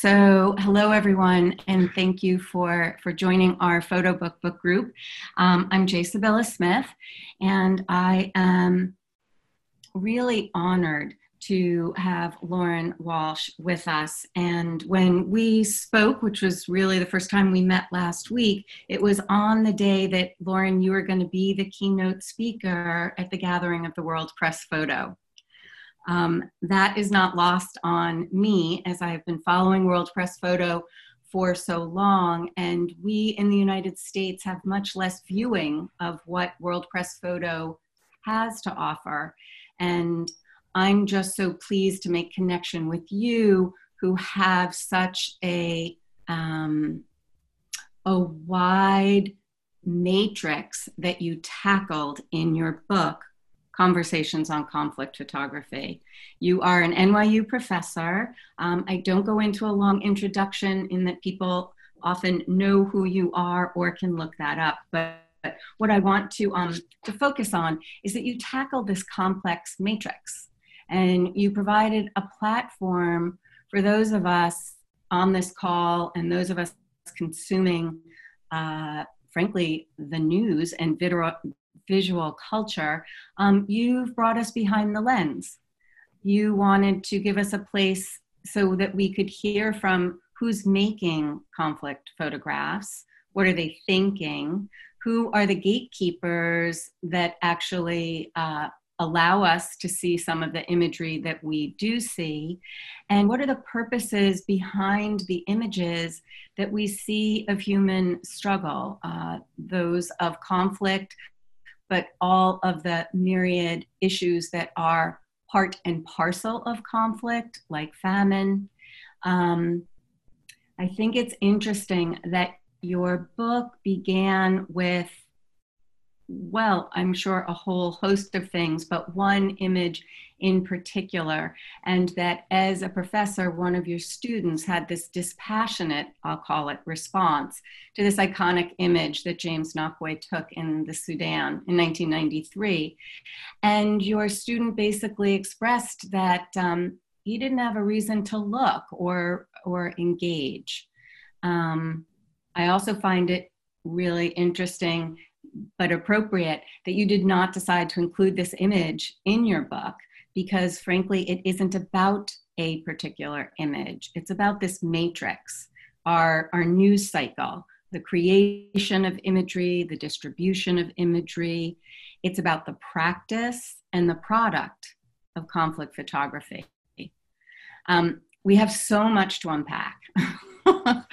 So, hello everyone, and thank you for for joining our photo book book group. Um, I'm J. Sybylla Smith, and I am really honored to have Lauren Walsh with us. And when we spoke, which was really the first time we met last week, it was on the day that Lauren, you were going to be the keynote speaker at the gathering of the World Press Photo. Um, that is not lost on me as I have been following World Press Photo for so long. And we in the United States have much less viewing of what World Press Photo has to offer. And I'm just so pleased to make connection with you who have such a um, a wide matrix that you tackled in your book Conversations on Conflict Photography. You are an NYU professor. Um, I don't go into a long introduction in that people often know who you are or can look that up. But what I want to, um, to focus on is that you tackle this complex matrix and you provided a platform for those of us on this call and those of us consuming, uh, frankly, the news and visual culture, um, you've brought us behind the lens. You wanted to give us a place so that we could hear from who's making conflict photographs, what are they thinking, who are the gatekeepers that actually uh, allow us to see some of the imagery that we do see, and what are the purposes behind the images that we see of human struggle, uh, those of conflict, but all of the myriad issues that are part and parcel of conflict, like famine. Um, I think it's interesting that your book began with, well, I'm sure a whole host of things, but one image in particular, and that as a professor, one of your students had this dispassionate, I'll call it, response to this iconic image that James Nachtwey took in the Sudan in 1993. And your student basically expressed that um, he didn't have a reason to look or, or engage. Um, I also find it really interesting but appropriate that you did not decide to include this image in your book because frankly, it isn't about a particular image. It's about this matrix, our, our news cycle, the creation of imagery, the distribution of imagery. It's about the practice and the product of conflict photography. Um, we have so much to unpack.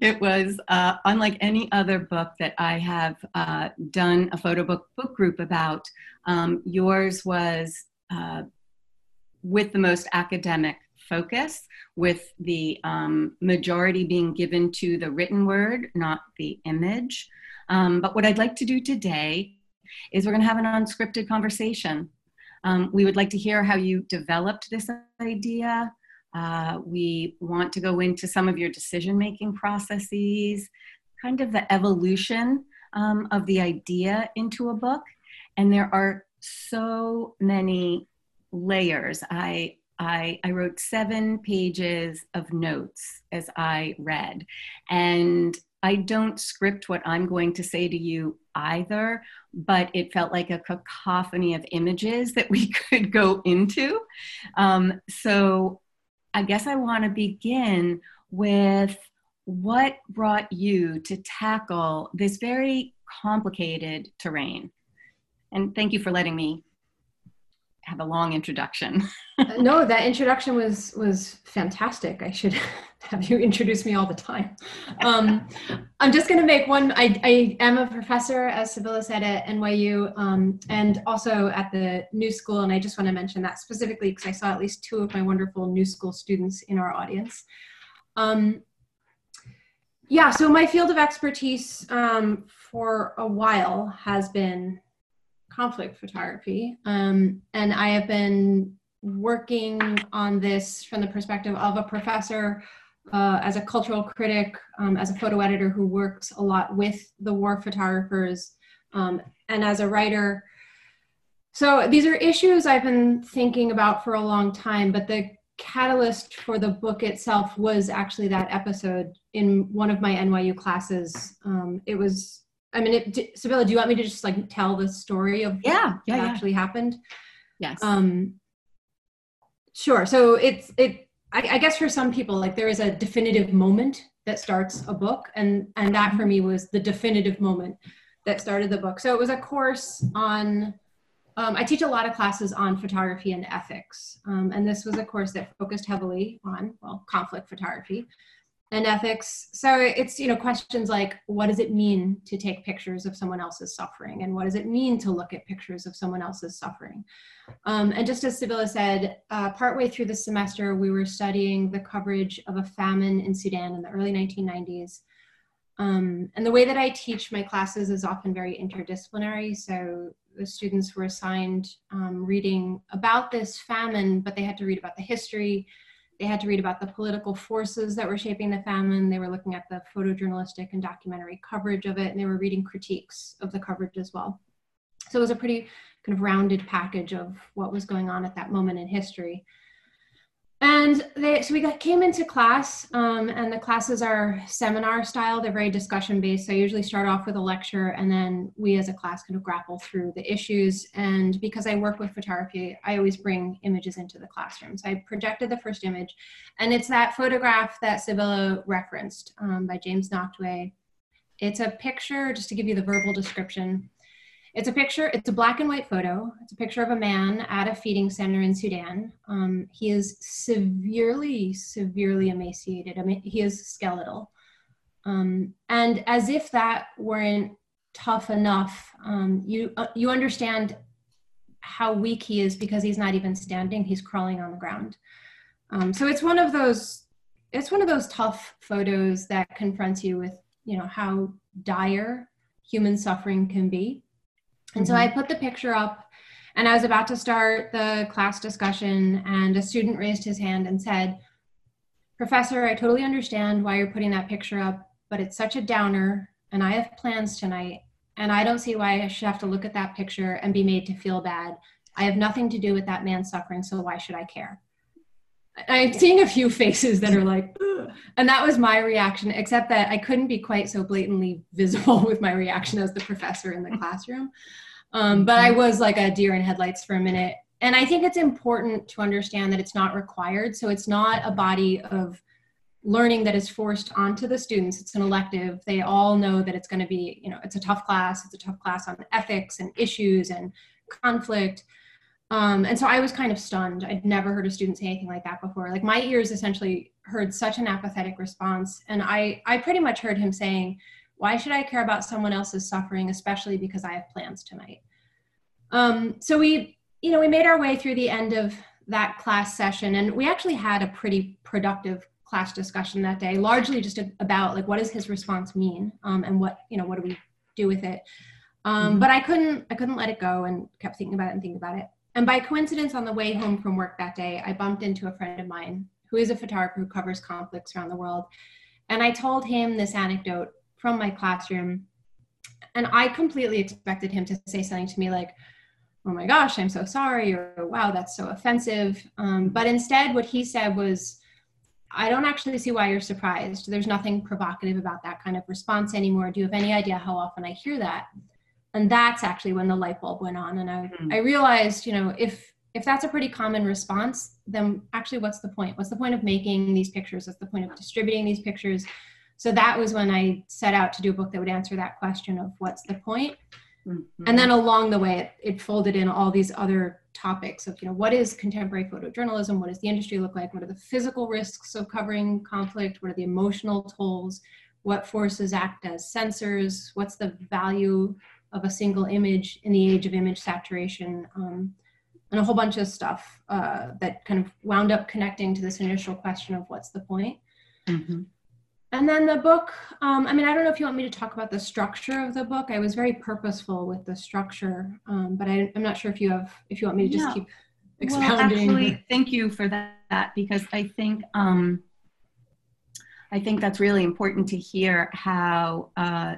it was uh, unlike any other book that I have uh, done a photo book book group about. Um, yours was uh, with the most academic focus, with the um, majority being given to the written word, not the image. Um, but what I'd like to do today is we're going to have an unscripted conversation. Um, we would like to hear how you developed this idea. Uh, we want to go into some of your decision making processes, kind of the evolution um, of the idea into a book. And there are so many layers. I, I, I wrote seven pages of notes as I read. And I don't script what I'm going to say to you either, but it felt like a cacophony of images that we could go into. Um, so I guess I want to begin with what brought you to tackle this very complicated terrain. And thank you for letting me have a long introduction. no, that introduction was was fantastic. I should have you introduce me all the time. Um, I'm just going to make one. I, I am a professor, as Sybylla said, at NYU, um, and also at the New School. And I just want to mention that specifically because I saw at least two of my wonderful New School students in our audience. Um, yeah, so my field of expertise um, for a while has been conflict photography. Um, and I have been working on this from the perspective of a professor, uh, as a cultural critic, um, as a photo editor who works a lot with the war photographers, um, and as a writer. So these are issues I've been thinking about for a long time, but the catalyst for the book itself was actually that episode in one of my NYU classes. Um, it was, I mean, it, Sybylla, do you want me to just like tell the story of yeah, yeah, what yeah. actually happened? Yes. Um, sure. So it's it. I, I guess for some people, like there is a definitive moment that starts a book, and and that for me was the definitive moment that started the book. So it was a course on um, I teach a lot of classes on photography and ethics, um, and this was a course that focused heavily on well conflict photography and ethics. So it's you know questions like what does it mean to take pictures of someone else's suffering, and what does it mean to look at pictures of someone else's suffering. Um, and just as Sybylla said, uh, partway through the semester we were studying the coverage of a famine in Sudan in the early 1990s. Um, and the way that I teach my classes is often very interdisciplinary. So the students were assigned um, reading about this famine, but they had to read about the history. They had to read about the political forces that were shaping the famine. They were looking at the photojournalistic and documentary coverage of it, and they were reading critiques of the coverage as well. So it was a pretty kind of rounded package of what was going on at that moment in history and they so we got came into class um, and the classes are seminar style. They're very discussion based so i usually start off with a lecture and then we as a class kind of grapple through the issues. And because i work with photography i always bring images into the classroom. So i projected the first image and it's that photograph that sybylla referenced um, by james nachtwey it's a picture just to give you the verbal description it's a picture, it's a black and white photo. It's a picture of a man at a feeding center in Sudan. Um, he is severely, severely emaciated. I mean, he is skeletal. Um, and as if that weren't tough enough, um, you, uh, you understand how weak he is because he's not even standing, he's crawling on the ground. Um, so it's one of those, it's one of those tough photos that confronts you with, you know, how dire human suffering can be and mm-hmm. so I put the picture up and I was about to start the class discussion, and a student raised his hand and said, Professor, I totally understand why you're putting that picture up, but it's such a downer, and I have plans tonight, and I don't see why I should have to look at that picture and be made to feel bad. I have nothing to do with that man's suffering, so why should I care? I'm seeing a few faces that are like, Ugh. and that was my reaction, except that I couldn't be quite so blatantly visible with my reaction as the professor in the classroom. Um, but I mm-hmm. was like a deer in headlights for a minute. And I think it's important to understand that it's not required. So it's not a body of learning that is forced onto the students. It's an elective. They all know that it's going to be, you know, it's a tough class. It's a tough class on ethics and issues and conflict. Um, and so I was kind of stunned. I'd never heard a student say anything like that before. Like my ears essentially heard such an apathetic response. And I, I pretty much heard him saying, why should I care about someone else's suffering, especially because I have plans tonight? Um, so we, you know, we made our way through the end of that class session, and we actually had a pretty productive class discussion that day, largely just about like what does his response mean, um, and what you know what do we do with it. Um, mm-hmm. But I couldn't, I couldn't let it go, and kept thinking about it and thinking about it. And by coincidence, on the way home from work that day, I bumped into a friend of mine who is a photographer who covers conflicts around the world, and I told him this anecdote from my classroom. And I completely expected him to say something to me like, oh my gosh, I'm so sorry, or wow, that's so offensive. Um, but instead, what he said was, I don't actually see why you're surprised. There's nothing provocative about that kind of response anymore. Do you have any idea how often I hear that? And that's actually when the light bulb went on. And I, mm-hmm. I realized, you know, if if that's a pretty common response, then actually what's the point? What's the point of making these pictures? What's the point of distributing these pictures? So that was when i set out to do a book that would answer that question of what's the point. Mm-hmm. and then along the way it, it, folded in all these other topics of you know what is contemporary photojournalism? What does the industry look like? What are the physical risks of covering conflict? What are the emotional tolls? What forces act as censors what's the value of a single image in the age of image saturation? Um, and a whole bunch of stuff uh, that kind of wound up connecting to this initial question of what's the point. Mm-hmm. And then the book, um, I mean, I don't know if you want me to talk about the structure of the book. I was very purposeful with the structure, um, but I, am not sure if you have, if you want me to just yeah. keep expounding. Well, actually, thank you for that because I think, um, I think that's really important to hear how uh,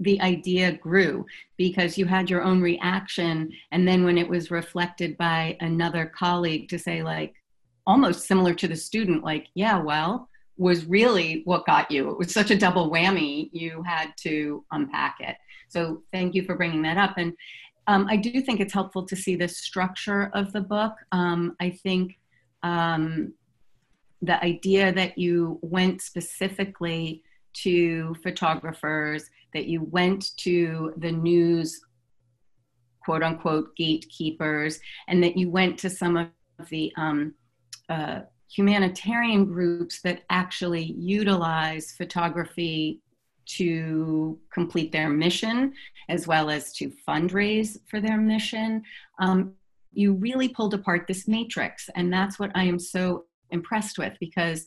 the idea grew because you had your own reaction, and then when it was reflected by another colleague to say like, almost similar to the student, like, yeah, well, was really what got you. It was such a double whammy, you had to unpack it. So thank you for bringing that up. And um, I do think it's helpful to see the structure of the book. Um, I think um, the idea that you went specifically to photographers, that you went to the news quote unquote gatekeepers, and that you went to some of the um, uh, humanitarian groups that actually utilize photography to complete their mission as well as to fundraise for their mission. Um, you really pulled apart this matrix, and that's what I am so impressed with because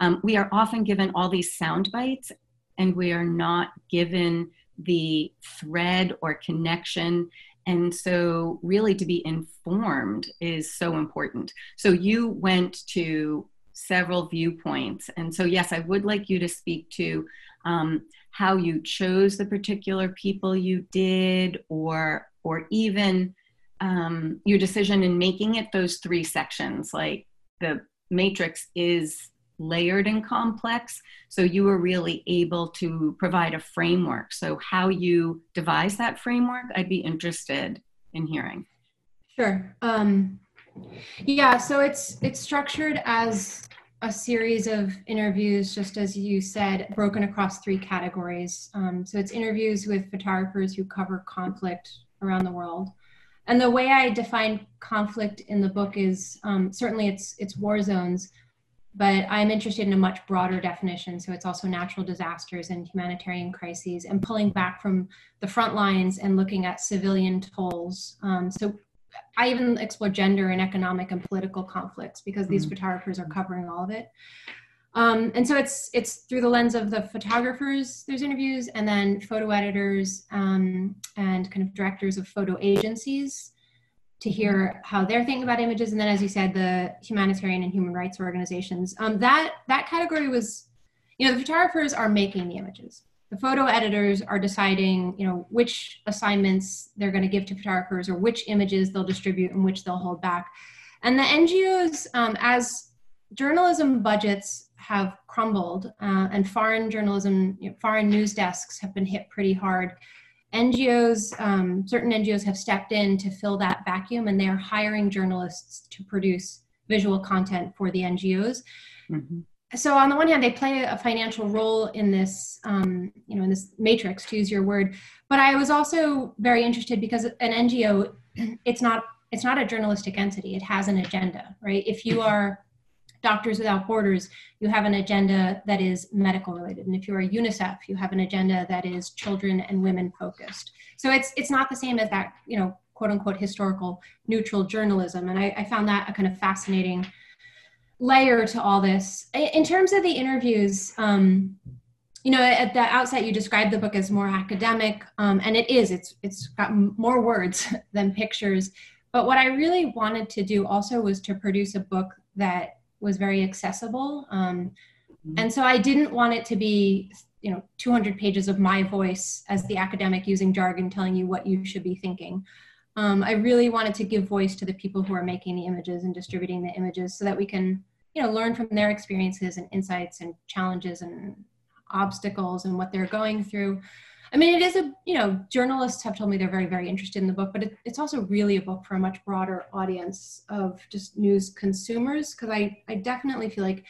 um, we are often given all these sound bites and we are not given the thread or connection and so, really, to be informed is so important. So, you went to several viewpoints. And so, yes, I would like you to speak to um, how you chose the particular people you did, or, or even um, your decision in making it those three sections. Like the matrix is layered and complex. So you were really able to provide a framework. So how you devise that framework, I'd be interested in hearing. Sure. Um, yeah. So it's it's structured as a series of interviews, just as you said, broken across three categories. Um, so it's interviews with photographers who cover conflict around the world. And the way I define conflict in the book is um, certainly it's it's war zones, but I'm interested in a much broader definition. So it's also natural disasters and humanitarian crises and pulling back from the front lines and looking at civilian tolls. Um, so I even explore gender and economic and political conflicts because mm-hmm. these photographers are covering all of it. Um, and so it's it's through the lens of the photographers. There's interviews, and then photo editors um, and kind of directors of photo agencies to hear how they're thinking about images. And then as you said the humanitarian and human rights organizations. Um, that that category was you know the photographers are making the images. The photo editors are deciding you know which assignments they're going to give to photographers or which images they'll distribute and which they'll hold back. And the ngos um, as journalism budgets have crumbled uh, and foreign journalism you know, foreign news desks have been hit pretty hard NGOs, um, certain NGOs have stepped in to fill that vacuum and they are hiring journalists to produce visual content for the NGOs. Mm-hmm. So on the one hand, they play a financial role in this, um, you know, in this matrix, to use your word. But I was also very interested because an NGO, it's not, it's not a journalistic entity. It has an agenda, right? If you are Doctors Without Borders, you have an agenda that is medical related. And if you're UNICEF, you have an agenda that is children and women focused. So it's it's not the same as that, you know, quote unquote historical neutral journalism. And I, I found that a kind of fascinating layer to all this. In terms of the interviews, um, you know, at the outset, you described the book as more academic, um, and it is. It's it's got more words than pictures. But what I really wanted to do also was to produce a book that was very accessible. Um, mm-hmm. And so I didn't want it to be, you know, 200 pages of my voice as the academic using jargon telling you what you should be thinking. Um, I really wanted to give voice to the people who are making the images and distributing the images so that we can, you know, learn from their experiences and insights and challenges and obstacles and what they're going through. I mean, it is a, you know, journalists have told me they're very, very interested in the book, but it, it's also really a book for a much broader audience of just news consumers. Because I, I definitely feel like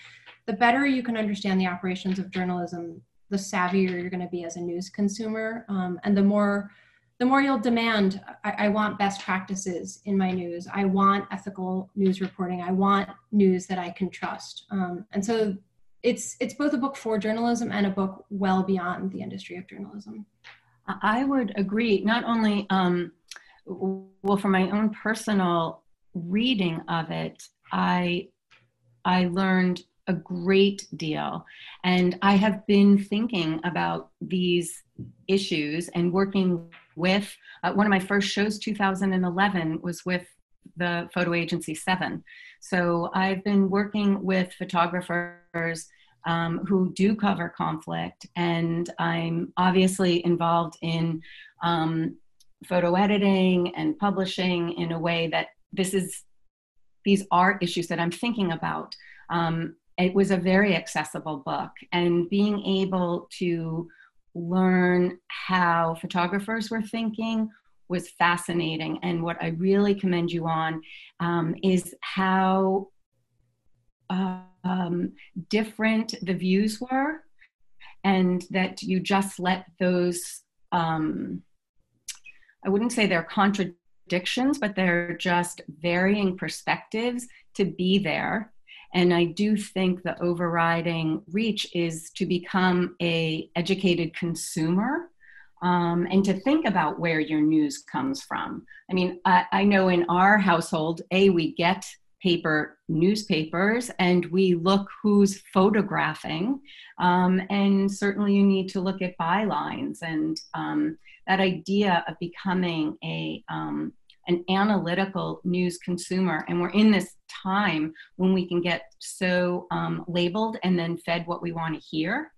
the better you can understand the operations of journalism, the savvier you're going to be as a news consumer. Um, and the more, the more you'll demand, I, I want best practices in my news. I want ethical news reporting. I want news that I can trust. Um, and so it's it's both a book for journalism and a book well beyond the industry of journalism. I would agree. Not only, um, well, for my own personal reading of it, I I learned a great deal, and I have been thinking about these issues and working with uh, one of my first shows 2011 was with the photo agency seven so i've been working with photographers um, who do cover conflict, and I'm obviously involved in um, photo editing and publishing in a way that this is these are issues that I'm thinking about. Um, it was a very accessible book, and being able to learn how photographers were thinking was fascinating. And what I really commend you on um, is how um, different the views were, and that you just let those. Um, I wouldn't say they're contradictions, but they're just varying perspectives to be there and i do think the overriding reach is to become a educated consumer um, and to think about where your news comes from i mean I, I know in our household a we get paper newspapers and we look who's photographing um, and certainly you need to look at bylines and um, that idea of becoming a um, an analytical news consumer. And we're in this time when we can get so um, labeled and then fed what we want to hear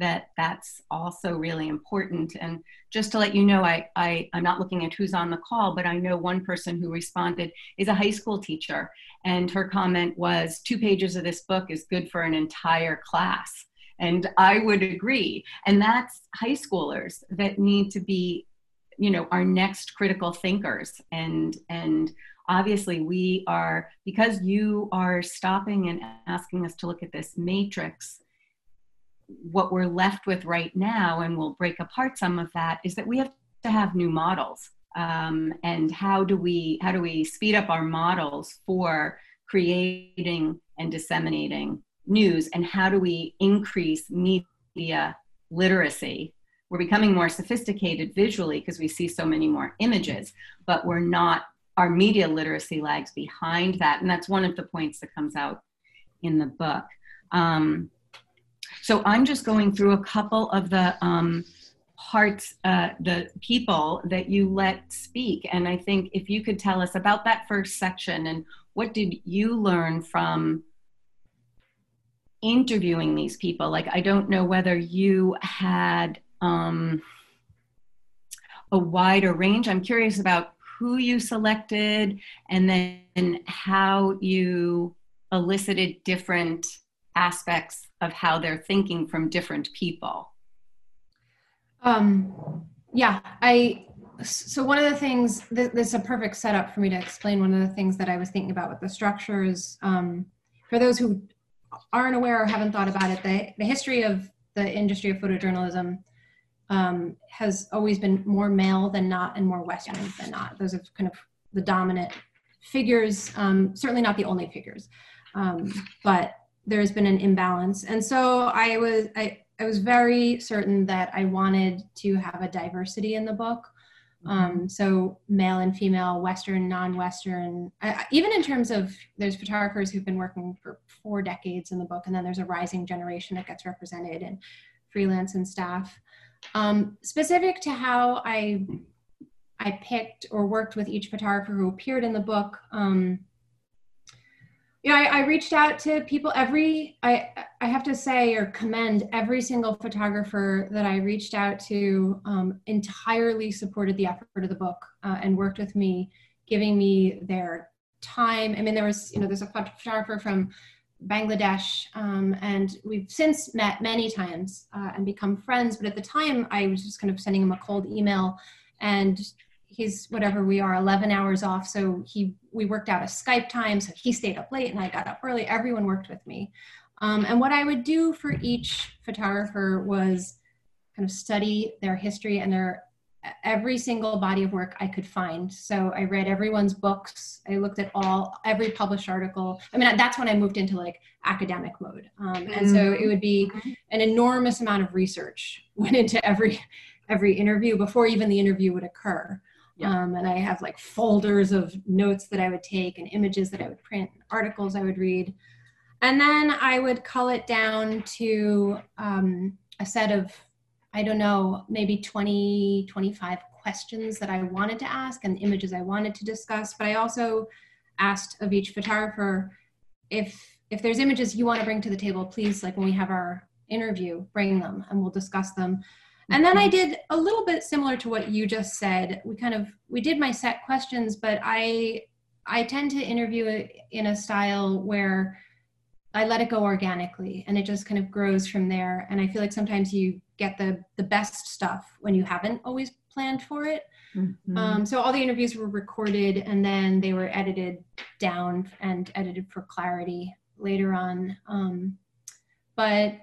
that that's also really important. And just to let you know, I, I, I'm not looking at who's on the call, but I know one person who responded is a high school teacher. And her comment was two pages of this book is good for an entire class. And I would agree. And that's high schoolers that need to be you know our next critical thinkers and and obviously we are because you are stopping and asking us to look at this matrix what we're left with right now and we'll break apart some of that is that we have to have new models um, and how do we how do we speed up our models for creating and disseminating news and how do we increase media literacy we're becoming more sophisticated visually because we see so many more images, but we're not, our media literacy lags behind that. And that's one of the points that comes out in the book. Um, so I'm just going through a couple of the um, parts, uh, the people that you let speak. And I think if you could tell us about that first section and what did you learn from interviewing these people? Like, I don't know whether you had um, a wider range. I'm curious about who you selected and then how you elicited different aspects of how they're thinking from different people. Um, yeah, I so one of the things this, this, is a perfect setup for me to explain one of the things that I was thinking about with the structures. Um, for those who aren't aware or haven't thought about it, the, the history of the industry of photojournalism um, has always been more male than not and more Western than not. Those are kind of the dominant figures, um, certainly not the only figures, um, but there's been an imbalance. And so I was, I, I was very certain that I wanted to have a diversity in the book. Um, so male and female, Western, non-Western, I, even in terms of there's photographers who've been working for four decades in the book, and then there's a rising generation that gets represented and freelance and staff. Um, specific to how I I picked or worked with each photographer who appeared in the book. Um, know, I, I, reached out to people every, I, I have to say or commend every single photographer that I reached out to um, entirely supported the effort of the book uh, and worked with me, giving me their time. I mean, there was, you know, there's a photographer from Bangladesh, um, and we've since met many times uh, and become friends. But at the time, I was just kind of sending him a cold email, and he's whatever we are, 11 hours off. So he we worked out a Skype time, so he stayed up late and I got up early. Everyone worked with me, um, and what I would do for each photographer was kind of study their history and their every single body of work I could find. So I read everyone's books. I looked at all every published article. I mean, that's when I moved into like academic mode. Um, and so it would be an enormous amount of research went into every every interview before even the interview would occur. Um, and I have like folders of notes that I would take and images that I would print, articles I would read. And then I would cull it down to um, a set of I don't know, maybe 20, 25 questions that I wanted to ask and images I wanted to discuss. But I also asked of each photographer if if there's images you want to bring to the table, please, like when we have our interview, bring them and we'll discuss them. And then I mm-hmm. did a little bit similar to what you just said. We kind of we did my set questions, but I I tend to interview in a style where I let it go organically and it just kind of grows from there. And I feel like sometimes you get the the best stuff when you haven't always planned for it. Mm-hmm. Um, so all the interviews were recorded and then they were edited down and edited for clarity later on. Um, but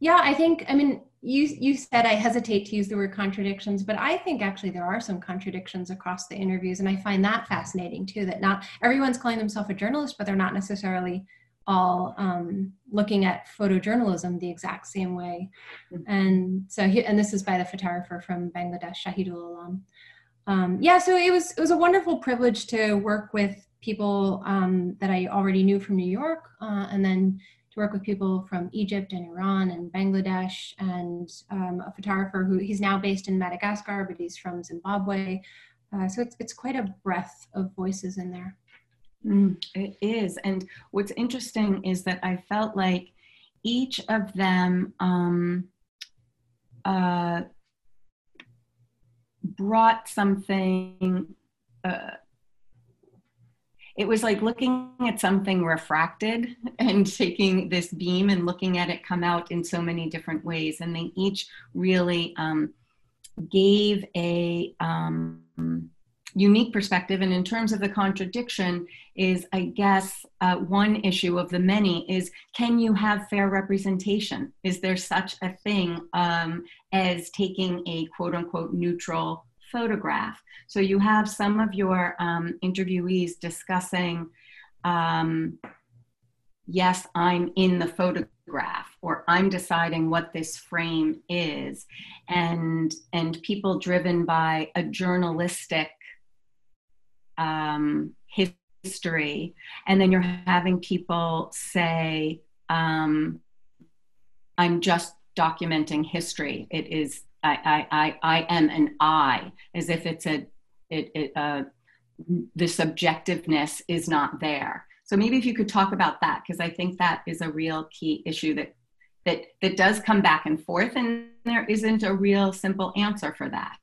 yeah, I think I mean you you said I hesitate to use the word contradictions, but I think actually there are some contradictions across the interviews, and I find that fascinating too. That not everyone's calling themselves a journalist, but they're not necessarily all um, looking at photojournalism the exact same way. Mm-hmm. And so, he, and this is by the photographer from Bangladesh, Shahidul Alam. Um, yeah, so it was it was a wonderful privilege to work with people um, that I already knew from New York, uh, and then work with people from Egypt and Iran and Bangladesh, and um, a photographer who he's now based in Madagascar, but he's from Zimbabwe. Uh, so it's it's quite a breadth of voices in there. Mm, it is. And what's interesting is that I felt like each of them um, uh, brought something. Uh, it was like looking at something refracted and taking this beam and looking at it come out in so many different ways. And they each really um, gave a. Um, unique perspective and in terms of the contradiction is i guess uh, one issue of the many is can you have fair representation is there such a thing um, as taking a quote unquote neutral photograph. So you have some of your um, interviewees discussing um, yes i'm in the photograph or i'm deciding what this frame is. And and people driven by a journalistic um, history, and then you're having people say, um, "I'm just documenting history." It is I I I, I am an I, as if it's a it, it uh, the subjectiveness is not there. So maybe if you could talk about that, because I think that is a real key issue that that that does come back and forth, and there isn't a real simple answer for that.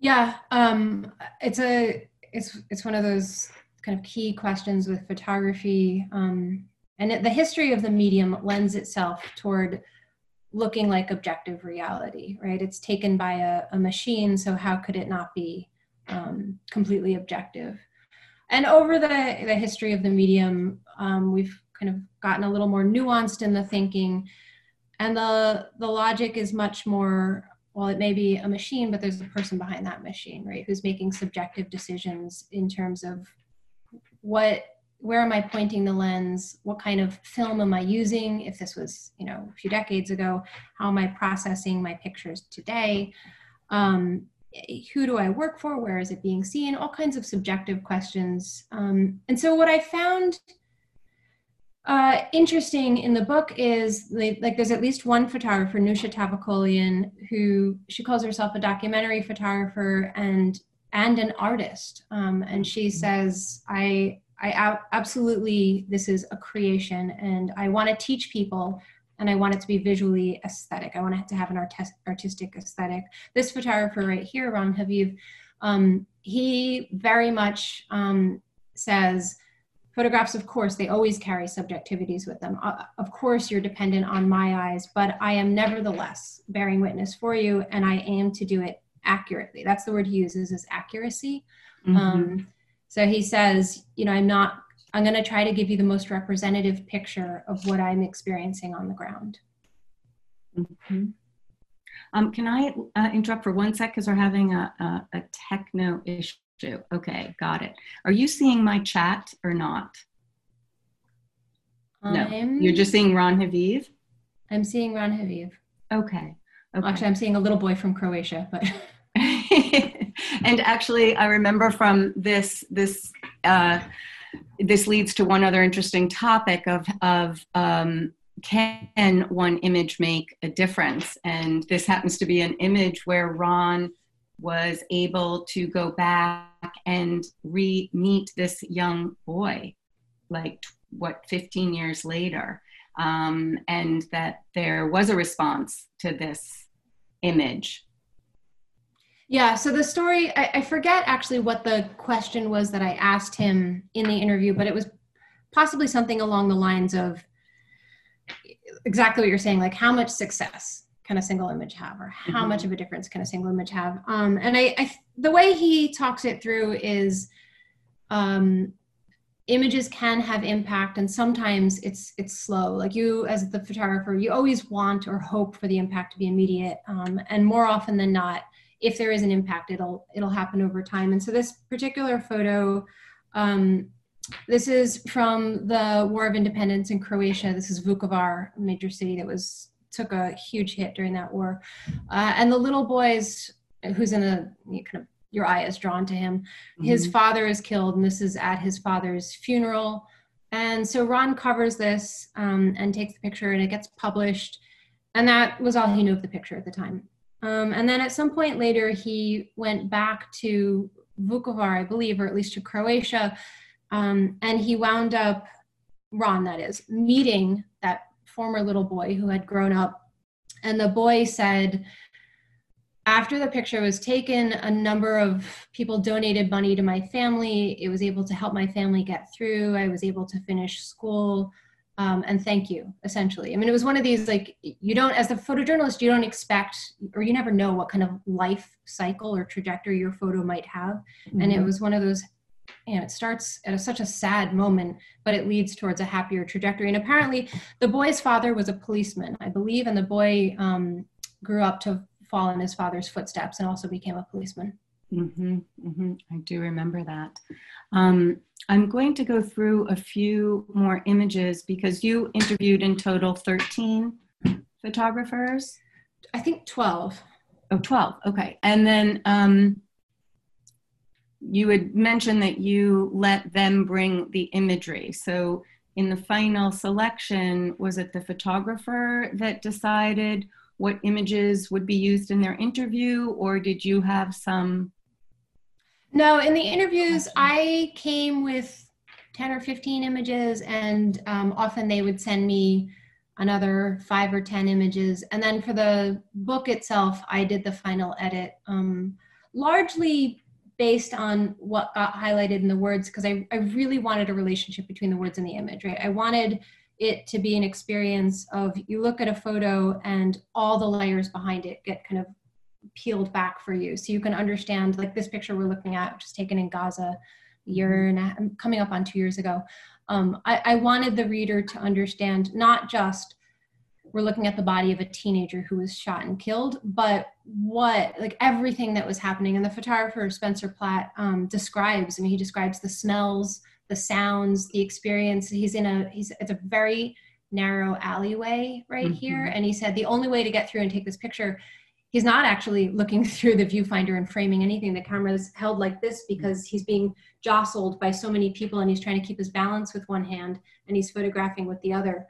Yeah, um, it's a it's it's one of those kind of key questions with photography, um, and it, the history of the medium lends itself toward looking like objective reality, right? It's taken by a, a machine, so how could it not be um, completely objective? And over the the history of the medium, um, we've kind of gotten a little more nuanced in the thinking, and the the logic is much more well, it may be a machine, but there's a person behind that machine, right? Who's making subjective decisions in terms of what, where am I pointing the lens? What kind of film am I using? If this was, you know, a few decades ago, how am I processing my pictures today? Um, who do I work for? Where is it being seen? All kinds of subjective questions. Um, and so what I found uh, interesting in the book is like, like, there's at least one photographer, Newsha Tavakolian, who she calls herself a documentary photographer and and an artist. Um, and she mm-hmm. says, I I absolutely this is a creation, and I want to teach people, and I want it to be visually aesthetic. I want it to have an artist, artistic aesthetic. This photographer right here, Ron Haviv, um, he very much um, says Photographs, of course, they always carry subjectivities with them. Uh, of course, you're dependent on my eyes, but I am nevertheless bearing witness for you, and I aim to do it accurately. That's the word he uses is accuracy. Mm-hmm. Um, so he says, you know, I'm not, I'm going to try to give you the most representative picture of what I'm experiencing on the ground. Mm-hmm. Um, can I uh, interrupt for one sec because we're having a, a, a techno issue? Okay, got it. Are you seeing my chat or not? No, I'm, you're just seeing Ron Haviv? I'm seeing Ron Haviv. Okay. okay. Actually, I'm seeing a little boy from Croatia, but. and actually, I remember from this, this, uh, this leads to one other interesting topic of, of um, can one image make a difference? And this happens to be an image where Ron was able to go back and re meet this young boy, like what, 15 years later. Um, and that there was a response to this image. Yeah, so the story, I, I, forget actually what the question was that I asked him in the interview, but it was possibly something along the lines of exactly what you're saying, like how much success can a single image have, or how mm-hmm. much of a difference can a single image have? Um, and I, I, the way he talks it through is um, images can have impact and sometimes it's it's slow like you as the photographer you always want or hope for the impact to be immediate um, and more often than not if there is an impact, it'll it'll happen over time. And so this particular photo, um, this is from the War of Independence in Croatia. This is Vukovar, a major city that was took a huge hit during that war. Uh, and the little boys, who's in a you kind of your eye is drawn to him. His father is killed, and this is at his father's funeral. And so Ron covers this um, and takes the picture, and it gets published. And that was all he knew of the picture at the time. Um, and then at some point later, he went back to Vukovar, I believe, or at least to Croatia. Um, and he wound up, Ron, that is, meeting that former little boy who had grown up. And the boy said, after the picture was taken, a number of people donated money to my family. It was able to help my family get through. I was able to finish school um, and thank you essentially i mean it was one of these like you don't as a photojournalist you don't expect or you never know what kind of life cycle or trajectory your photo might have mm-hmm. and it mm-hmm. was one of those you know it starts at a, such a sad moment but it leads towards a happier trajectory and apparently the boy's father was a policeman i believe and the boy um, grew up to fall in his father's footsteps and also became a policeman mm-hmm, mm-hmm. i do remember that um, I'm going to go through a few more images because you interviewed in total 13 photographers. I think 12. Oh, 12. Okay. And then um, you had mentioned that you let them bring the imagery. So in the final selection, was it the photographer that decided what images would be used in their interview, or did you have some no, in the interviews, I came with 10 or 15 images, and um, often they would send me another five or 10 images. And then for the book itself, I did the final edit, um, largely based on what got highlighted in the words, because I, I really wanted a relationship between the words and the image, right? I wanted it to be an experience of you look at a photo and all the layers behind it get kind of peeled back for you so you can understand like this picture we're looking at which is taken in gaza a year mm-hmm. and a, coming up on two years ago um, I, I wanted the reader to understand not just we're looking at the body of a teenager who was shot and killed, but what, like everything that was happening. And the photographer, Spencer Platt, um, describes, I mean, he describes the smells, the sounds, the experience. He's in a, he's, it's a very narrow alleyway right mm-hmm. here. And he said, the only way to get through and take this picture he's not actually looking through the viewfinder and framing anything. The camera is held like this because he's being jostled by so many people and he's trying to keep his balance with one hand and he's photographing with the other.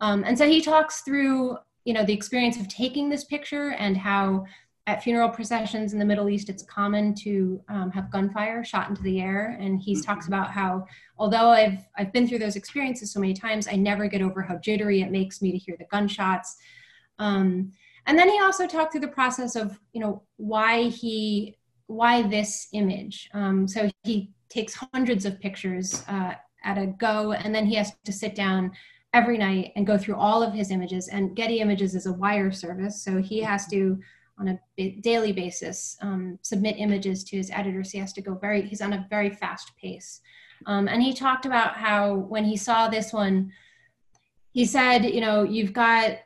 Um, and so he talks through, you know, the experience of taking this picture and how at funeral processions in the Middle East, it's common to um, have gunfire shot into the air. And he mm-hmm. talks about how, although I've I've been through those experiences so many times, I never get over how jittery it makes me to hear the gunshots. Um, and then he also talked through the process of you know why he why this image. Um, so he takes hundreds of pictures uh, at a go and then he has to sit down every night and go through all of his images. And getty images is a wire service so he has to on a daily basis um, submit images to his editor so he has to go very he's on a very fast pace. Um, and he talked about how when he saw this one he said you know you've got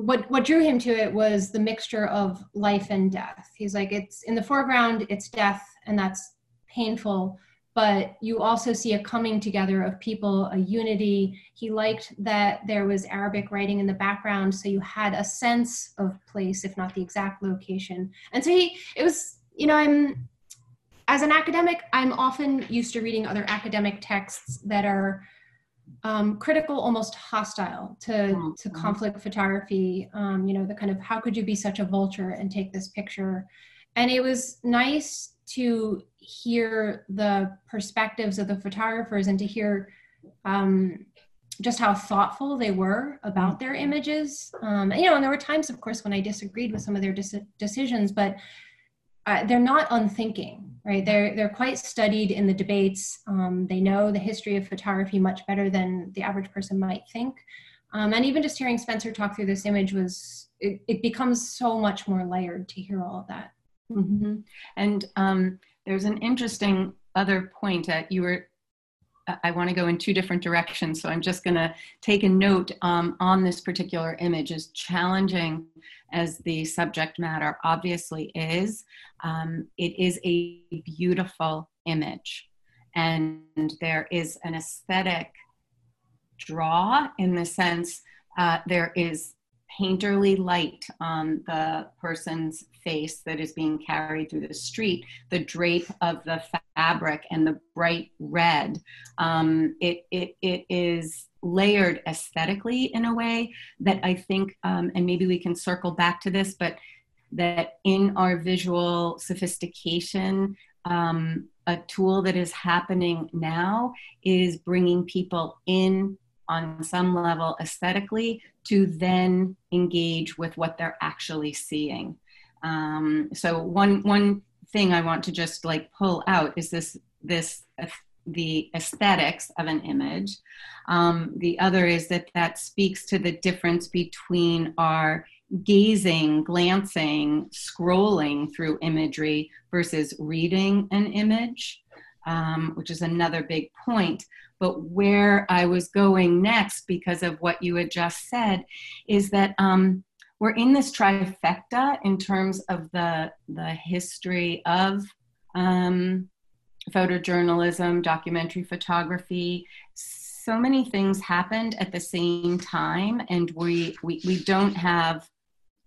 what what drew him to it was the mixture of life and death. He's like, it's in the foreground, it's death, and that's painful. But you also see a coming together of people, a unity. He liked that there was Arabic writing in the background, so you had a sense of place, if not the exact location. And so he, it was, you know, I'm, as an academic, I'm often used to reading other academic texts that are um, critical, almost hostile to, mm-hmm. to conflict photography. Um, you know, the kind of how could you be such a vulture and take this picture? And it was nice to hear the perspectives of the photographers and to hear um, just how thoughtful they were about their mm-hmm. images. Um, you know, and there were times, of course, when I disagreed with some of their decisions, but uh, they're not unthinking right? They're they're quite studied in the debates. Um, they know the history of photography much better than the average person might think. Um, and even just hearing spencer talk through this image was it, it becomes so much more layered to hear all of that. Mm-hmm. and um, there's an interesting other point that you were I want to go in two different directions. So I'm just going to take a note um, on this particular image, as challenging as the subject matter obviously is. Um, it is a beautiful image, and there is an aesthetic draw in the sense uh, there is painterly light on the person's face that is being carried through the street, the drape of the fabric and the bright red. Um, it, it, it is layered aesthetically in a way that I think, um, and maybe we can circle back to this, but that in our visual sophistication, um, a tool that is happening now is bringing people in on some level aesthetically to then engage with what they're actually seeing. Um, so one one thing I want to just like pull out is this this uh, the aesthetics of an image. Um, the other is that that speaks to the difference between our gazing, glancing, scrolling through imagery versus reading an image, um, which is another big point. But where I was going next, because of what you had just said, is that um, we're in this trifecta in terms of the the history of um, photojournalism, documentary photography. So many things happened at the same time, and we we, we don't have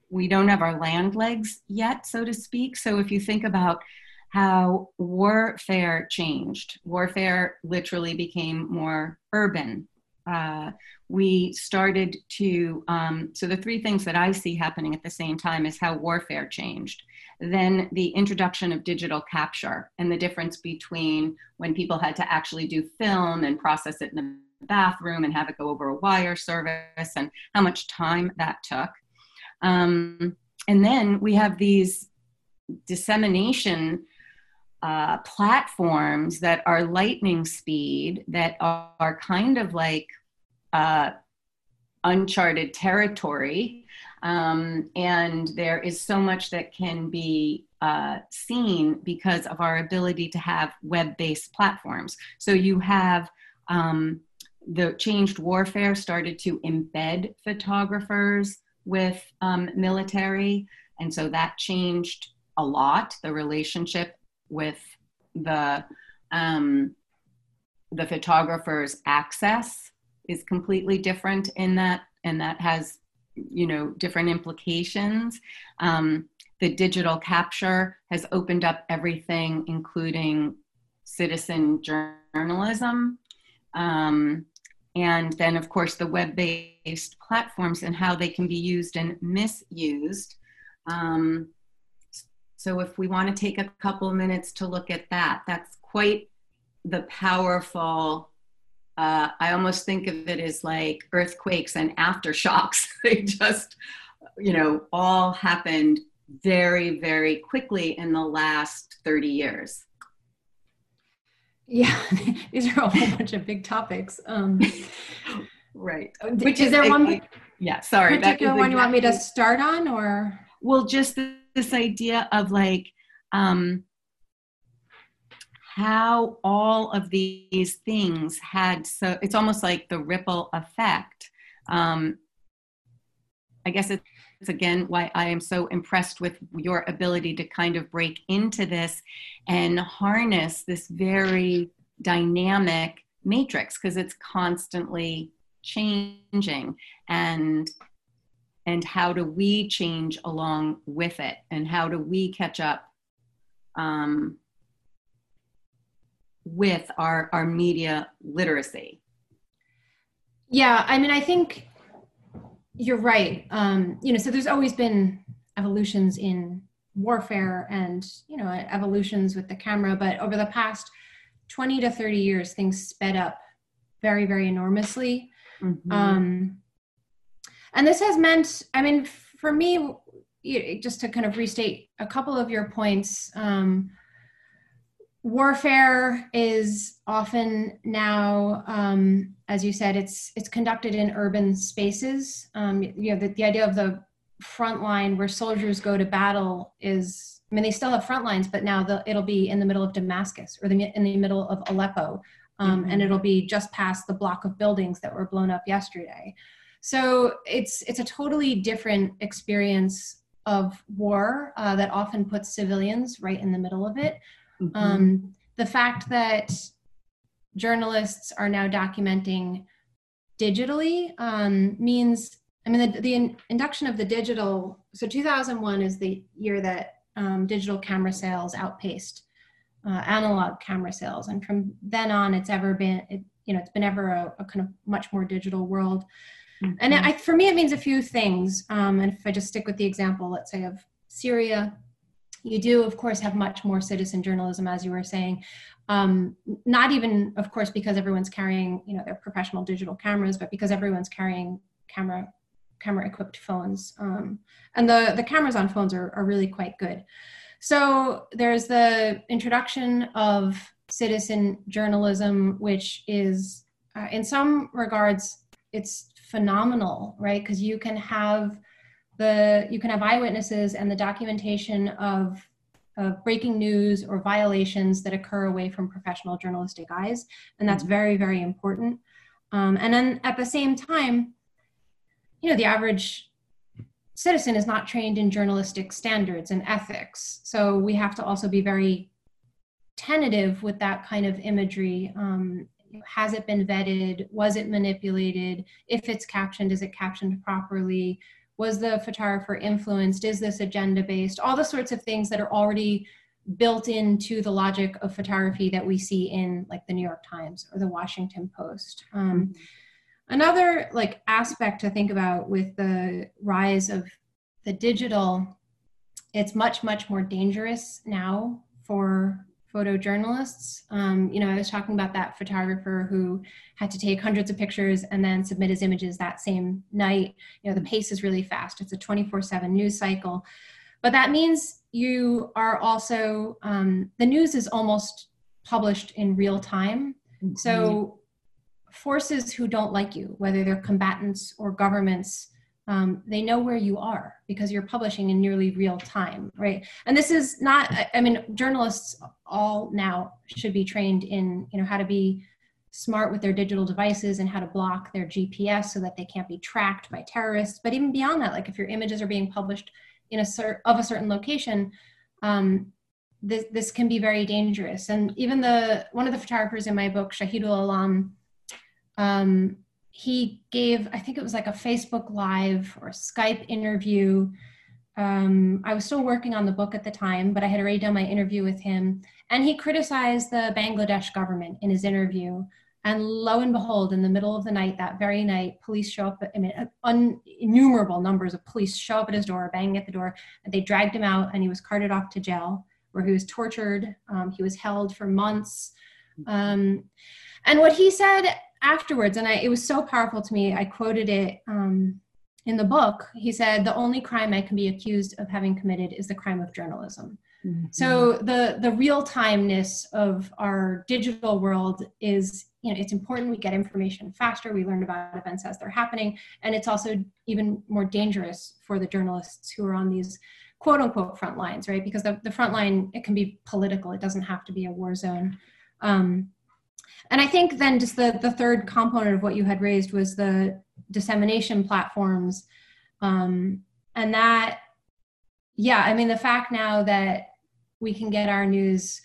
we don't have our land legs yet, so to speak. So if you think about how warfare changed. Warfare literally became more urban. Uh, we started to, um, so the three things that I see happening at the same time is how warfare changed. Then the introduction of digital capture and the difference between when people had to actually do film and process it in the bathroom and have it go over a wire service and how much time that took. Um, and then we have these dissemination uh, platforms that are lightning speed that are, are kind of like uh, uncharted territory. Um, and there is so much that can be uh, seen because of our ability to have web based platforms. So you have um, the changed warfare started to embed photographers with um, military. And so that changed a lot the relationship with the um, the photographer's access is completely different in that and that has you know different implications. Um, the digital capture has opened up everything including citizen journalism. Um, and then of course the web-based platforms and how they can be used and misused. Um, so if we want to take a couple minutes to look at that, that's quite the powerful. Uh, I almost think of it as like earthquakes and aftershocks. they just, you know, all happened very, very quickly in the last 30 years. Yeah, these are a whole bunch of big topics. Um, right. Which is, is there one? yeah, sorry. Particular one exactly, you want me to start on, or? Well, just the, this idea of like um, how all of these things had so it's almost like the ripple effect. Um, i guess it's, again why i am so impressed with your ability to kind of break into this and harness this very dynamic matrix because it's constantly changing. And and how do we change along with it? And how do we catch up um, with our, our media literacy? Yeah i mean i think you're right. Um, you know so there's always been evolutions in warfare and you know evolutions with the camera but over the past 20 to 30 years things sped up very very enormously. Mm-hmm. um, and this has meant i mean for me just to kind of restate a couple of your points, um, warfare is often now, um, as you said, it's it's conducted in urban spaces. Um, you know, the, the idea of the front line where soldiers go to battle is, I mean, they still have front lines, but now the, it'll be in the middle of Damascus or the, in the middle of Aleppo, um, mm-hmm. and it'll be just past the block of buildings that were blown up yesterday. So it's it's a totally different experience of war uh, that often puts civilians right in the middle of it. Mm-hmm. Um, the fact that journalists are now documenting digitally um, means, I mean, the, the, induction of the digital, so 2001 is the year that um, digital camera sales outpaced uh, analog camera sales. And from then on, it's ever been, it, you know, it's been ever a, a kind of much more digital world. Mm-hmm. And I, for me, it means a few things. Um, and if I just stick with the example, let's say of Syria, you do, of course, have much more citizen journalism, as you were saying. Um, not even, of course, because everyone's carrying, you know, their professional digital cameras, but because everyone's carrying camera camera equipped phones. Um, and the, the cameras on phones are, are really quite good. So there's the introduction of citizen journalism, which is, uh, in some regards, it's phenomenal, right? Because you can have the you can have eyewitnesses and the documentation of, of breaking news or violations that occur away from professional journalistic eyes, and that's mm-hmm. very very important. Um, and then at the same time, you know, the average citizen is not trained in journalistic standards and ethics, so we have to also be very tentative with that kind of imagery um, has it been vetted? Was it manipulated? If it's captioned is it captioned properly? Was the photographer influenced? Is this agenda based all the sorts of things that are already built into the logic of photography that we see in like the new york times or the washington post. Um, another like aspect to think about with the rise of the digital it's much much more dangerous now for photojournalists. Um, you know, I was talking about that photographer who had to take hundreds of pictures and then submit his images that same night. You know, the pace is really fast. It's a 24/7 news cycle, but that means you are also um, the news is almost published in real time. Mm-hmm. So forces who don't like you, whether they're combatants or governments, um, they know where you are because you're publishing in nearly real time, right? And this is not, I mean, journalists all now should be trained in, you know, how to be smart with their digital devices and how to block their GPS so that they can't be tracked by terrorists. But even beyond that, like if your images are being published in a cert of a certain location, um, this, this can be very dangerous. And even the, one of the photographers in my book, Shahidul Alam, um, he gave, I think it was like a Facebook Live or Skype interview. Um, I was still working on the book at the time, but I had already done my interview with him. And he criticized the Bangladesh government in his interview. And lo and behold, in the middle of the night, that very night, police show up. I mean, un- innumerable numbers of police show up at his door, banging at the door. And they dragged him out, and he was carted off to jail, where he was tortured. Um, he was held for months. Um, and what he said afterwards, and I, it was so powerful to me, I quoted it um, in the book. He said, The only crime I can be accused of having committed is the crime of journalism. Mm-hmm. So the the real timeness of our digital world is you know it's important we get information faster we learn about events as they're happening and it's also even more dangerous for the journalists who are on these quote unquote front lines right because the, the front line it can be political it doesn't have to be a war zone um, and I think then just the, the third component of what you had raised was the dissemination platforms. Um, and that, yeah, I mean, the fact now that we can get our news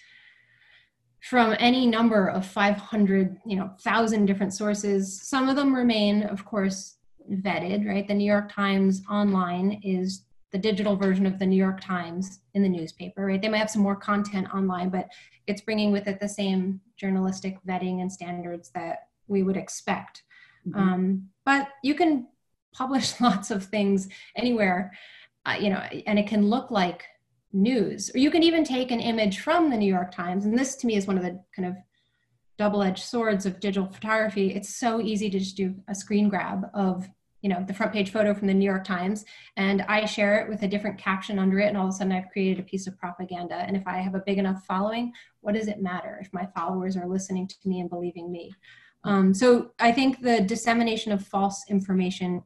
from any number of 500, you know, thousand different sources. Some of them remain, of course, vetted, right? The New York Times online is the digital version of the New York Times in the newspaper, right? They might have some more content online, but it's bringing with it the same journalistic vetting and standards that we would expect. Mm-hmm. Um, but you can publish lots of things anywhere, uh, you know, and it can look like news. Or you can even take an image from the New York Times, and this to me is one of the kind of double-edged swords of digital photography. It's so easy to just do a screen grab of you know the front page photo from the new york times and i share it with a different caption under it and all of a sudden i've created a piece of propaganda. And if i have a big enough following what does it matter if my followers are listening to me and believing me? Um, so i think the dissemination of false information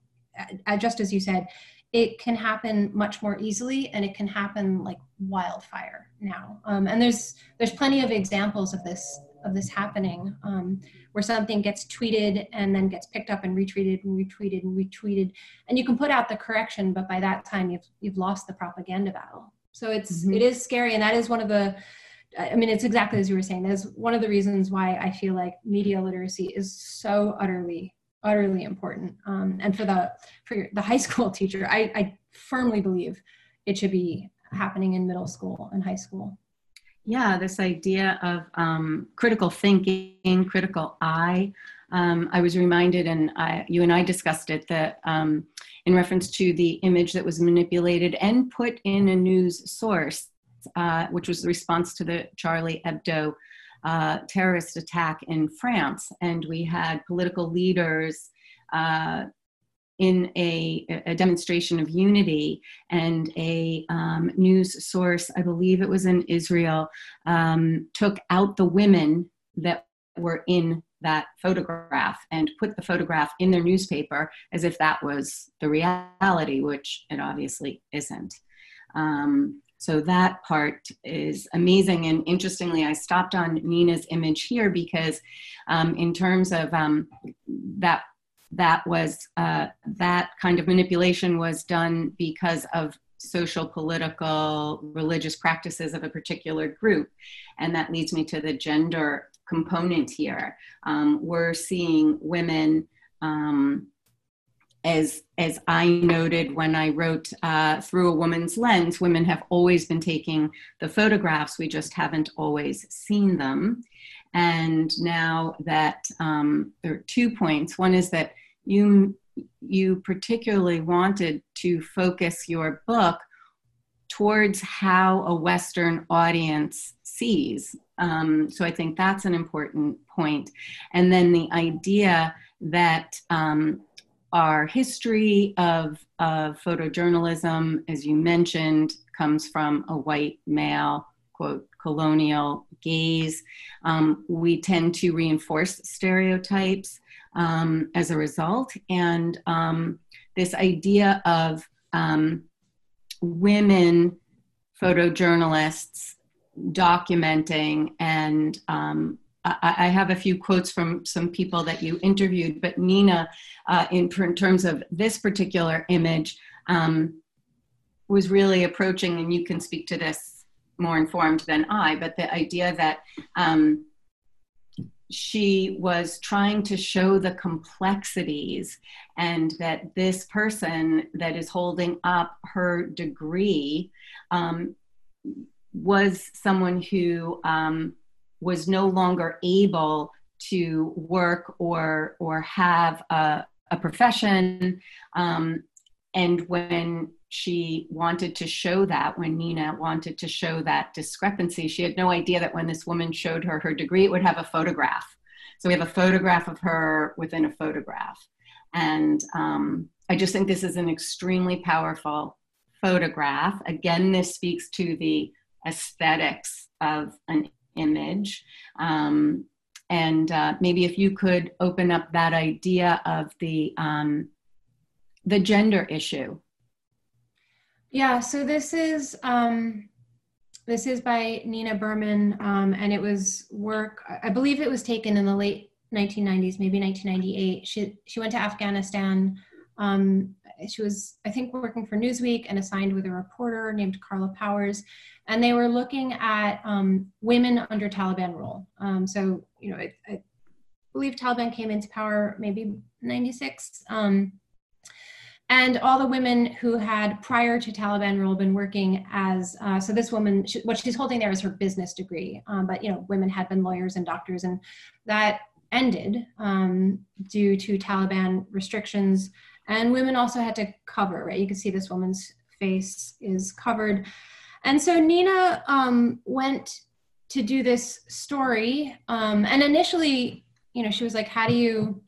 just as you said it can happen much more easily and it can happen like wildfire now. Um, and there's there's plenty of examples of this of this happening um, where something gets tweeted and then gets picked up and retweeted and retweeted and retweeted. And you can put out the correction but by that time you've you've lost the propaganda battle. So it's mm-hmm. it is scary and that is one of the i mean it's exactly as you were saying that's one of the reasons why i feel like media literacy is so utterly utterly important. Um, and for the for the high school teacher I, I firmly believe it should be happening in middle school and high school yeah, this idea of um, critical thinking, critical eye. Um, I was reminded, and I, you and I discussed it, that um, in reference to the image that was manipulated and put in a news source, uh, which was the response to the Charlie Hebdo uh, terrorist attack in France. And we had political leaders uh, in a, a, demonstration of unity and a um, news source, I believe it was in Israel, um, took out the women that were in that photograph and put the photograph in their newspaper as if that was the reality, which it obviously isn't. Um, so that part is amazing. And interestingly, I stopped on Nina's image here because, um, in terms of um, that that was uh, that kind of manipulation was done because of social political religious practices of a particular group and that leads me to the gender component here um, we're seeing women um, as as I noted when I wrote uh, through a woman's lens, women have always been taking the photographs. We just haven't always seen them. And now that um, there are two points. One is that you you particularly wanted to focus your book towards how a Western audience sees. Um, so I think that's an important point. And then the idea that um, our history of, of photojournalism, as you mentioned, comes from a white male, quote, colonial gaze. Um, we tend to reinforce stereotypes um, as a result. And um, this idea of um, women photojournalists documenting and um, I, have a few quotes from some people that you interviewed, but Nina, uh, in, in, terms of this particular image, um, was really approaching, and you can speak to this more informed than I, but the idea that um, she was trying to show the complexities and that this person that is holding up her degree um, was someone who um, was no longer able to work or or have a, a profession um, and when she wanted to show that when Nina wanted to show that discrepancy. She had no idea that when this woman showed her her degree, it would have a photograph. So we have a photograph of her within a photograph. And um, I just think this is an extremely powerful photograph. Again, this speaks to the aesthetics of an image. Um, and uh, maybe if you could open up that idea of the um, the gender issue yeah, so this is um, this is by Nina Berman, um, and it was work. I believe it was taken in the late 1990s, maybe 1998. She she went to Afghanistan. Um, she was, I think, working for Newsweek and assigned with a reporter named Carla Powers, and they were looking at um, women under Taliban rule. Um, so you know, I, I, believe Taliban came into power maybe 96. Um, and all the women who had prior to Taliban rule been working as uh, so this woman she, what she's holding there is her business degree. Um, but you know women had been lawyers and doctors and that ended um, due to Taliban restrictions. And women also had to cover right? You can see this woman's face is covered. And so Nina um, went to do this story um, and initially you know she was like how do you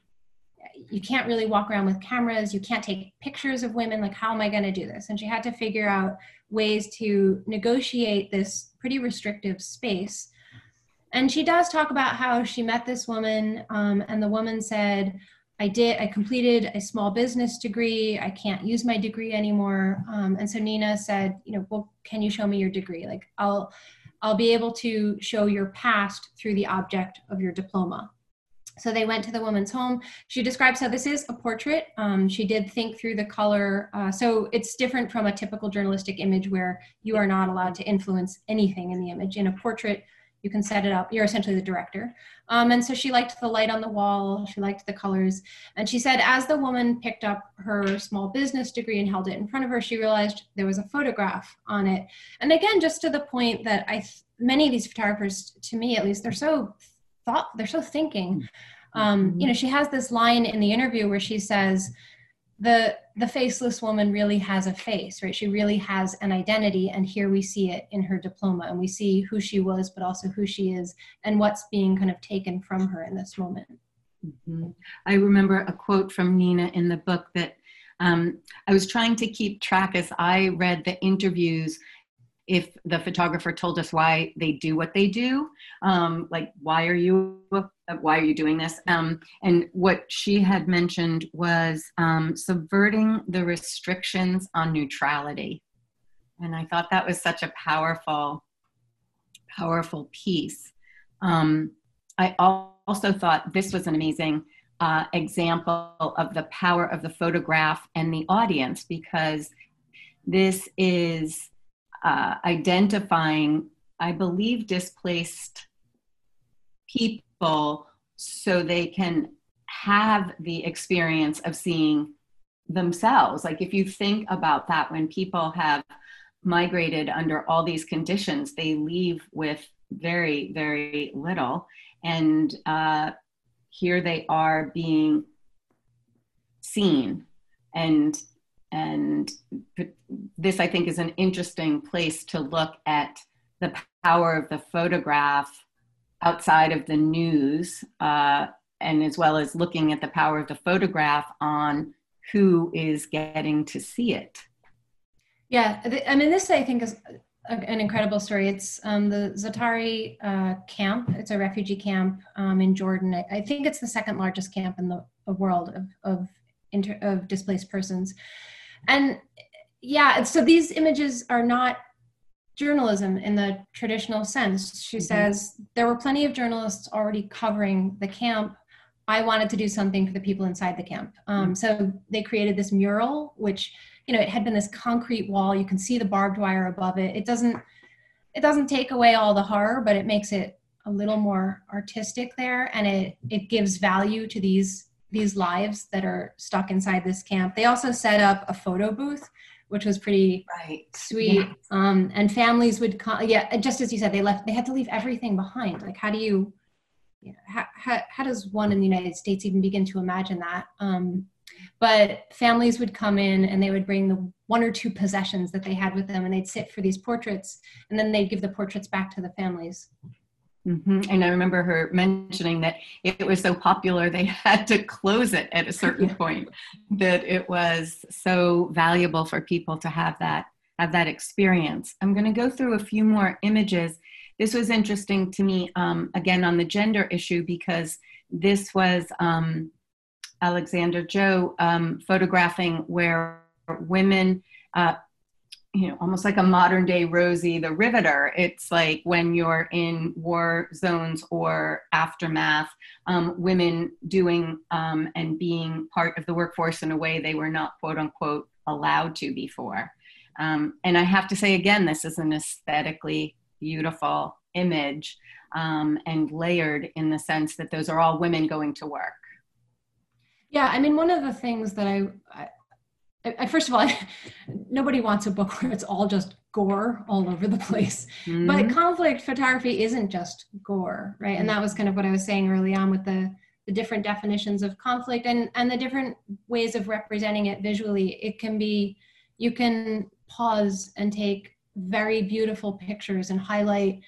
you can't really walk around with cameras. You can't take pictures of women. Like how am i going to do this? And she had to figure out ways to negotiate this pretty restrictive space. And she does talk about how she met this woman um, and the woman said i did i completed a small business degree. I can't use my degree anymore. Um, and so nina said you know well can you show me your degree? Like i'll i'll be able to show your past through the object of your diploma so they went to the woman's home. She describes how this is a portrait. Um, she did think through the color. Uh, so it's different from a typical journalistic image where you are not allowed to influence anything in the image. In a portrait, you can set it up. You're essentially the director. Um, and so she liked the light on the wall. She liked the colors. And she said, as the woman picked up her small business degree and held it in front of her, she realized there was a photograph on it. And again, just to the point that I, many of these photographers, to me at least, they're so thought they're so thinking mm-hmm. um, you know she has this line in the interview where she says the the faceless woman really has a face right she really has an identity and here we see it in her diploma and we see who she was but also who she is and what's being kind of taken from her in this moment mm-hmm. i remember a quote from nina in the book that um, i was trying to keep track as i read the interviews if the photographer told us why they do what they do um, like why are you why are you doing this? Um, and what she had mentioned was um, subverting the restrictions on neutrality. And i thought that was such a powerful powerful piece. Um, i also thought this was an amazing uh, example of the power of the photograph and the audience because this is uh, identifying, I believe, displaced people so they can have the experience of seeing themselves. Like if you think about that, when people have migrated under all these conditions, they leave with very, very little. And uh, here they are being seen and and this, I think, is an interesting place to look at the power of the photograph outside of the news, uh, and as well as looking at the power of the photograph on who is getting to see it. Yeah, I mean, this I think is an incredible story. It's um, the Zaatari uh, camp. It's a refugee camp um, in Jordan. I, think it's the second largest camp in the, the world of of, inter, of displaced persons and yeah so these images are not journalism in the traditional sense. She mm-hmm. says there were plenty of journalists already covering the camp. I wanted to do something for the people inside the camp. Um, mm-hmm. so they created this mural which you know it had been this concrete wall. You can see the barbed wire above it. It doesn't it doesn't take away all the horror but it makes it a little more artistic there. And it it gives value to these these lives that are stuck inside this camp. They also set up a photo booth, which was pretty right. sweet. Yes. Um, and families would come. Yeah, just as you said, they left. They had to leave everything behind. Like, how do you? you know, how, how, how does one in the United States even begin to imagine that? Um, but families would come in and they would bring the one or two possessions that they had with them and they'd sit for these portraits and then they'd give the portraits back to the families Mm-hmm. And I remember her mentioning that it was so popular they had to close it at a certain point. That it was so valuable for people to have that have that experience. I'm going to go through a few more images. This was interesting to me um, again on the gender issue because this was um, Alexander Joe um, photographing where women. Uh, you know almost like a modern day rosie the riveter. It's like when you're in war zones or aftermath um, women doing um, and being part of the workforce in a way they were not quote unquote allowed to before. Um, and i have to say again this is an aesthetically beautiful image um, and layered in the sense that those are all women going to work. Yeah i mean one of the things that i, I I, I, first of all, I, nobody wants a book where it's all just gore all over the place. Mm-hmm. But conflict photography isn't just gore, right? And that was kind of what I was saying early on with the the different definitions of conflict and and the different ways of representing it visually. It can be you can pause and take very beautiful pictures and highlight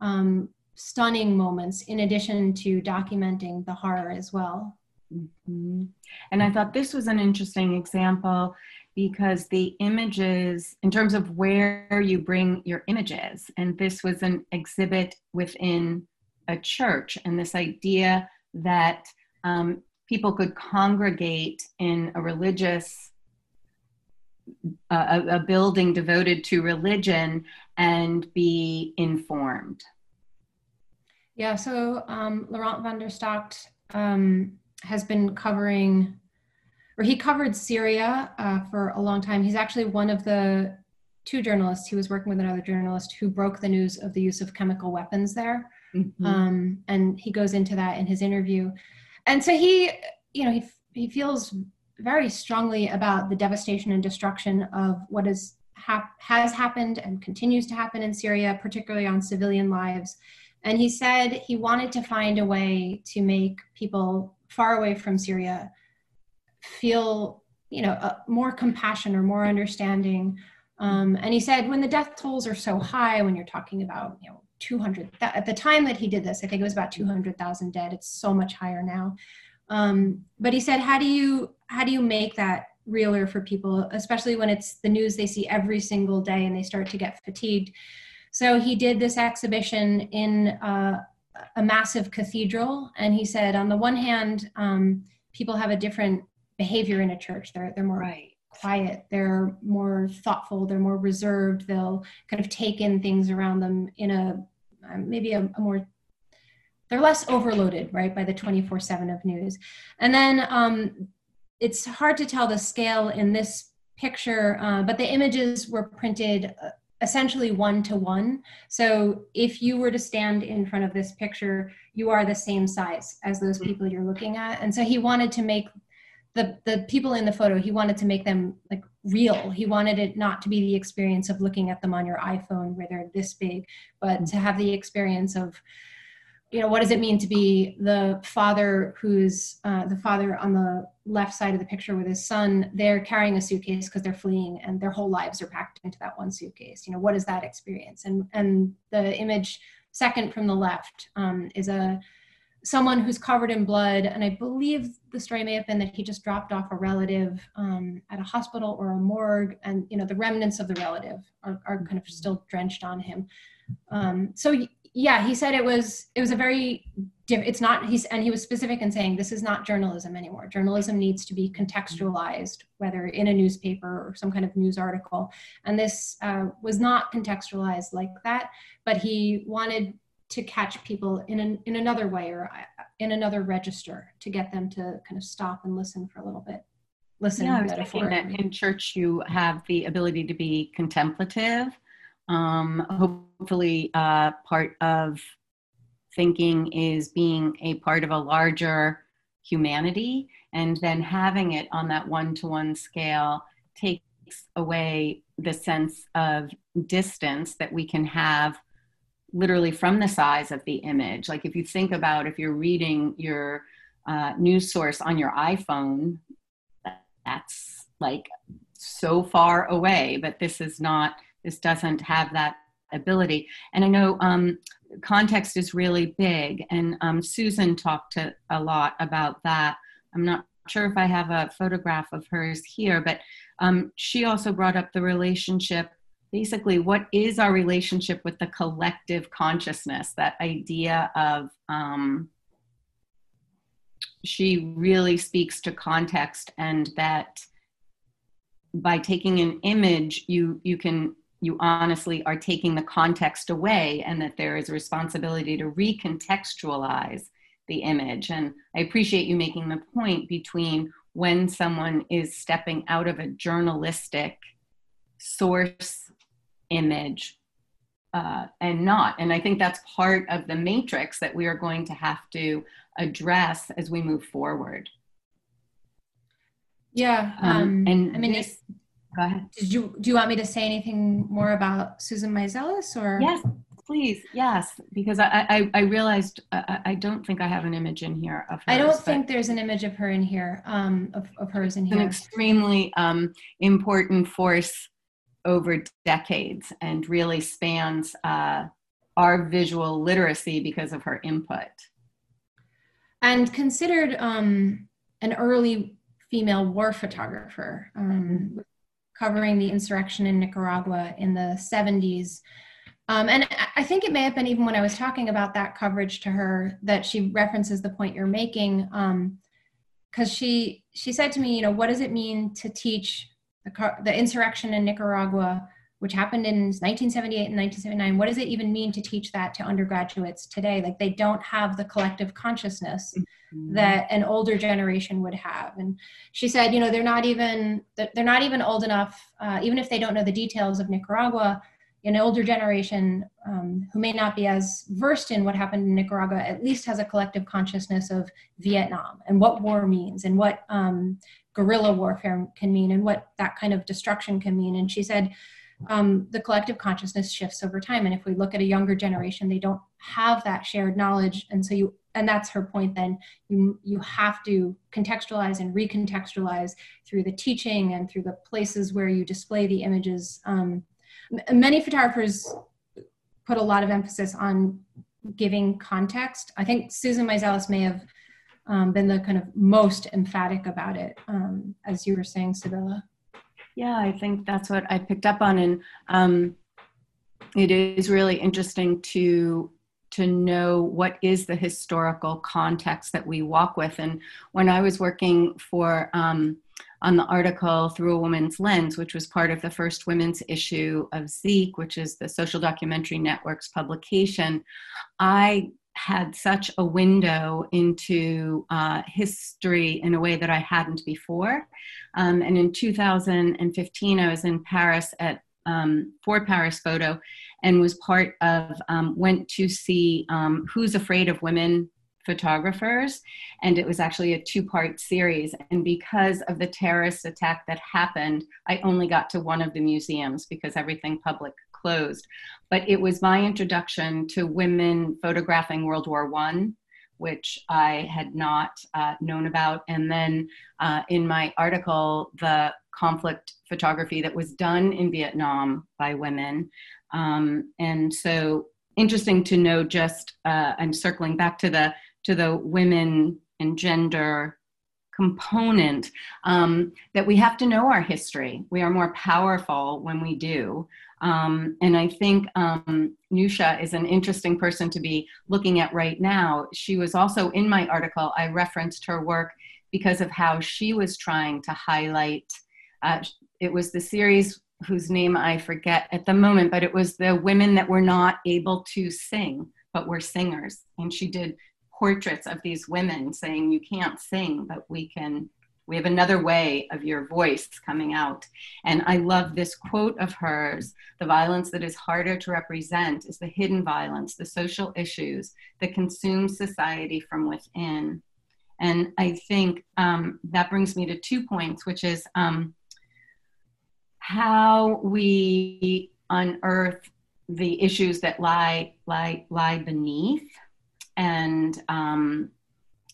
um, stunning moments in addition to documenting the horror as well. Mm-hmm. And I thought this was an interesting example because the images, in terms of where you bring your images, and this was an exhibit within a church, and this idea that um, people could congregate in a religious a, a, building devoted to religion and be informed yeah so um, laurent van der Stockt um, has been covering or he covered syria uh, for a long time. He's actually one of the two journalists he was working with another journalist who broke the news of the use of chemical weapons there. Mm-hmm. um, and he goes into that in his interview. And so he you know he, he feels very strongly about the devastation and destruction of what is hap- has happened and continues to happen in syria particularly on civilian lives. And he said he wanted to find a way to make people far away from syria feel you know uh, more compassion or more understanding. Um, and he said when the death tolls are so high when you're talking about you know 200 at the time that he did this i think it was about 200000 dead. It's so much higher now. Um, but he said how do you how do you make that realer for people especially when it's the news they see every single day and they start to get fatigued? So he did this exhibition in uh, a massive cathedral. And he said on the one hand um, people have a different behavior in a church. They're, they're more right. quiet. They're more thoughtful. They're more reserved. They'll kind of take in things around them in a um, maybe a, a, more they're less overloaded right by the 24 7 of news. And then um, it's hard to tell the scale in this picture uh, but the images were printed uh, essentially one to one so if you were to stand in front of this picture you are the same size as those mm-hmm. people you're looking at. And so he wanted to make the the people in the photo he wanted to make them like real. He wanted it not to be the experience of looking at them on your iphone where they're this big but to have the experience of you know what does it mean to be the father who's uh, the father on the left side of the picture with his son? They're carrying a suitcase because they're fleeing and their whole lives are packed into that one suitcase. You know what is that experience? And and the image second from the left um, is a someone who's covered in blood, and I believe the story may have been that he just dropped off a relative um, at a hospital or a morgue, and you know the remnants of the relative are, are kind of still drenched on him. Um, so yeah, he said it was it was a very it's not he's and he was specific in saying this is not journalism anymore. Journalism needs to be contextualized, whether in a newspaper or some kind of news article, and this uh, was not contextualized like that. But he wanted to catch people in an, in another way or uh, in another register to get them to kind of stop and listen for a little bit listen yeah, I was thinking that in church you have the ability to be contemplative um, hopefully uh, part of thinking is being a part of a larger humanity and then having it on that one-to-one scale takes away the sense of distance that we can have literally from the size of the image. Like if you think about if you're reading your uh, news source on your iPhone, that's like so far away, but this is not, this doesn't have that ability. And I know um, context is really big, and um, Susan talked to, a lot about that. I'm not sure if I have a photograph of hers here, but um, she also brought up the relationship basically what is our relationship with the collective consciousness that idea of um, she really speaks to context and that by taking an image you you can you honestly are taking the context away and that there is a responsibility to recontextualize the image and i appreciate you making the point between when someone is stepping out of a journalistic source image uh, and not. And I think that's part of the matrix that we are going to have to address as we move forward. Yeah. Um, um, and I mean, this, go ahead. Did you do you want me to say anything more about Susan Meiselas or? Yes, please. Yes, because I I, I realized I, I, don't think I have an image in here of her. I don't think there's an image of her in here. Um, of of hers in here. An extremely um important force over decades and really spans uh, our visual literacy because of her input. And considered, um, an early female war photographer um, covering the insurrection in Nicaragua in the 70s. Um, and I think it may have been even when I was talking about that coverage to her that she references the point you're making, because um, she she said to me, you know, what does it mean to teach the, the insurrection in Nicaragua, which happened in 1978 and 1979? What does it even mean to teach that to undergraduates today? Like they don't have the collective consciousness mm-hmm. that an older generation would have. And she said, you know, they're not even they're not even old enough, uh, even if they don't know the details of Nicaragua an older generation um, who may not be as versed in what happened in Nicaragua at least has a collective consciousness of Vietnam and what war means and what um, guerrilla warfare can mean and what that kind of destruction can mean. And she said um, the collective consciousness shifts over time. And if we look at a younger generation, they don't have that shared knowledge. And so you, and that's her point then, you, you have to contextualize and recontextualize through the teaching and through the places where you display the images um, many photographers put a lot of emphasis on giving context. I think Susan Meiselas may have um, been the kind of most emphatic about it, um, as you were saying, Sybylla. Yeah, I think that's what I picked up on, and um, it is really interesting to to know what is the historical context that we walk with. And when I was working for um, on the article Through a Woman's Lens, which was part of the first women's issue of ZEKE, which is the Social Documentary Network's publication, I had such a window into uh, history in a way that I hadn't before. Um, and in 2015, I was in Paris at um, for Paris Photo and was part of, um, went to see um, Who's Afraid of Women photographers and it was actually a two part series and because of the terrorist attack that happened i only got to one of the museums because everything public closed but it was my introduction to women photographing world war one which i had not uh, known about and then uh, in my article the conflict photography that was done in vietnam by women um, and so interesting to know just uh, i'm circling back to the to the women and gender component um, that we have to know our history. We are more powerful when we do. Um, and I think um, Newsha is an interesting person to be looking at right now. She was also in my article, I referenced her work because of how she was trying to highlight. Uh, it was the series whose name I forget at the moment, but it was the women that were not able to sing, but were singers. And she did portraits of these women saying you can't sing but we can we have another way of your voice coming out. And i love this quote of hers. The violence that is harder to represent is the hidden violence the social issues that consume society from within. And i think um, that brings me to two points which is um, how we unearth the issues that lie lie lie beneath and um,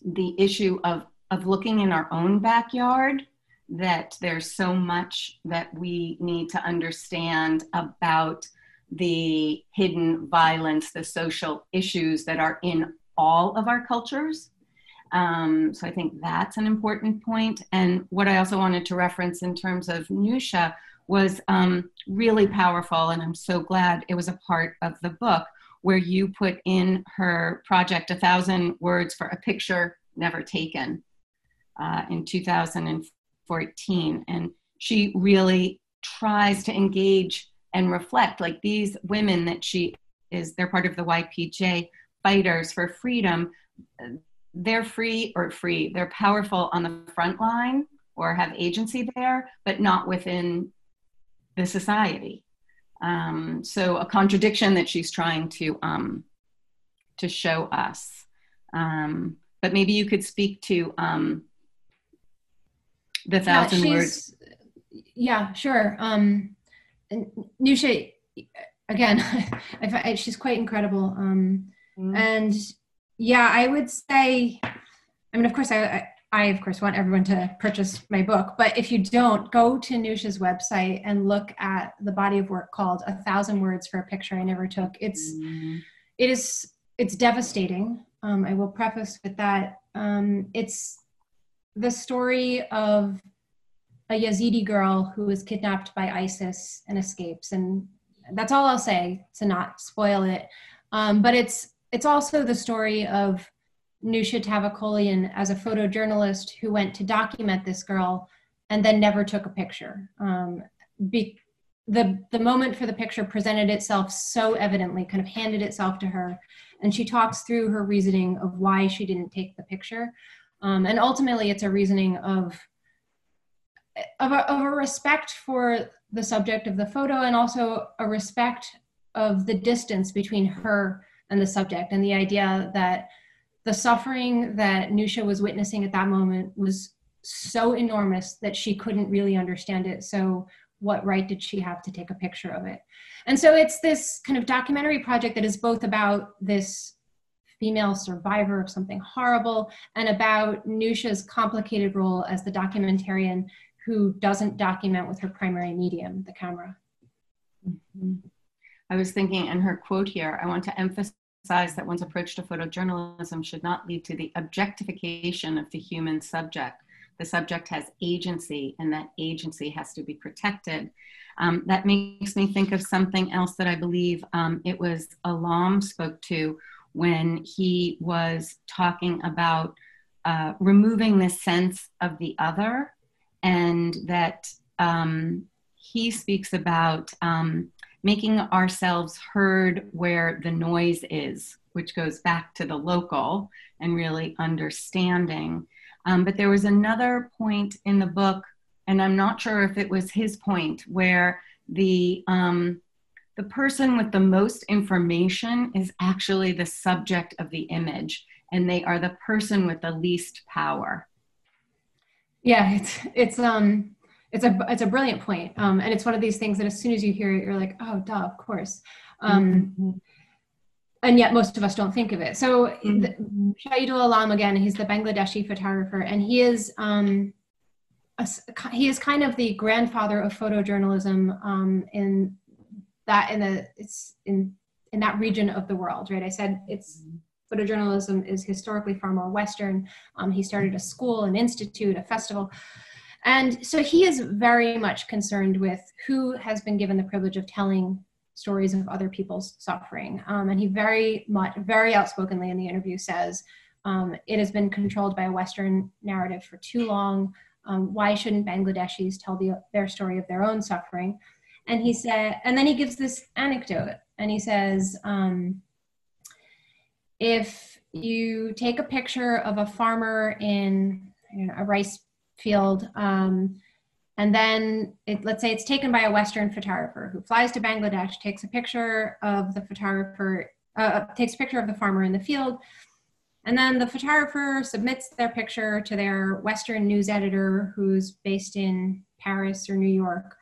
the issue of of looking in our own backyard that there's so much that we need to understand about the hidden violence, the social issues that are in all of our cultures. Um, so I think that's an important point. And what I also wanted to reference in terms of Newsha was um, really powerful, and I'm so glad it was a part of the book, where you put in her project a thousand words for a picture never taken uh, in 2014 and she really tries to engage and reflect like these women that she is they're part of the ypj fighters for freedom. They're free or free they're powerful on the front line or have agency there but not within the society. Um, so a contradiction that she's trying to um, to show us. Um, but maybe you could speak to um, the thousand yeah, words. Yeah, sure. Um, Newsha, again, I, she's quite incredible. Um, mm. And yeah, I would say, I mean, of course, I, I, of course, want everyone to purchase my book. But if you don't, go to Newsha's website and look at the body of work called "A Thousand Words for a Picture I Never Took." It's mm. it is it's devastating. Um, I will preface with that. Um, it's the story of a Yazidi girl who is kidnapped by ISIS and escapes. And that's all I'll say to not spoil it. Um, but it's it's also the story of Newsha Tavakolian as a photojournalist who went to document this girl and then never took a picture. Um, be, the the moment for the picture presented itself so evidently, kind of handed itself to her, and she talks through her reasoning of why she didn't take the picture. Um, and ultimately, it's a reasoning of of a, of a respect for the subject of the photo and also a respect of the distance between her and the subject and the idea that the suffering that Newsha was witnessing at that moment was so enormous that she couldn't really understand it. So, what right did she have to take a picture of it? And so, it's this kind of documentary project that is both about this female survivor of something horrible and about Newsha's complicated role as the documentarian who doesn't document with her primary medium, the camera. Mm-hmm. I was thinking in her quote here, I want to emphasize that one's approach to photojournalism should not lead to the objectification of the human subject. The subject has agency, and that agency has to be protected. Um, that makes me think of something else that I believe um, it was Alam spoke to when he was talking about uh, removing the sense of the other and that um, he speaks about um, making ourselves heard where the noise is, which goes back to the local and really understanding. Um, but there was another point in the book, and I'm not sure if it was his point, where the um, the person with the most information is actually the subject of the image, and they are the person with the least power. Yeah, it's it's um it's a it's a brilliant point. Um, and it's one of these things that as soon as you hear it, you're like, oh, duh, of course. Um, mm-hmm. And yet, most of us don't think of it. So, mm-hmm. Shahidul Alam again, he's the Bangladeshi photographer, and he is um, a, he is kind of the grandfather of photojournalism um, in that in the it's in in that region of the world, right? I said it's photojournalism is historically far more Western. Um, he started a school, an institute, a festival. And so he is very much concerned with who has been given the privilege of telling stories of other people's suffering. Um, and he very much, very outspokenly in the interview says, um, it has been controlled by a Western narrative for too long. Um, why shouldn't Bangladeshis tell the, their story of their own suffering? And he said, and then he gives this anecdote, and he says, um, if you take a picture of a farmer in you know, a rice field, um, and then it, let's say it's taken by a Western photographer who flies to Bangladesh, takes a picture of the photographer, uh, takes a picture of the farmer in the field, and then the photographer submits their picture to their Western news editor who's based in Paris or New York.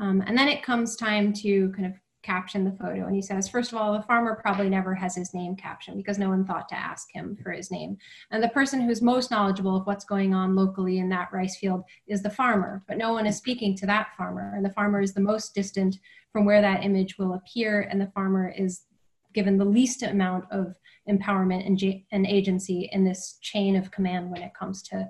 Um, and then it comes time to kind of caption the photo. And he says, first of all, the farmer probably never has his name captioned because no one thought to ask him for his name. And the person who's most knowledgeable of what's going on locally in that rice field is the farmer, but no one is speaking to that farmer. And the farmer is the most distant from where that image will appear. And the farmer is given the least amount of empowerment and, and agency in this chain of command when it comes to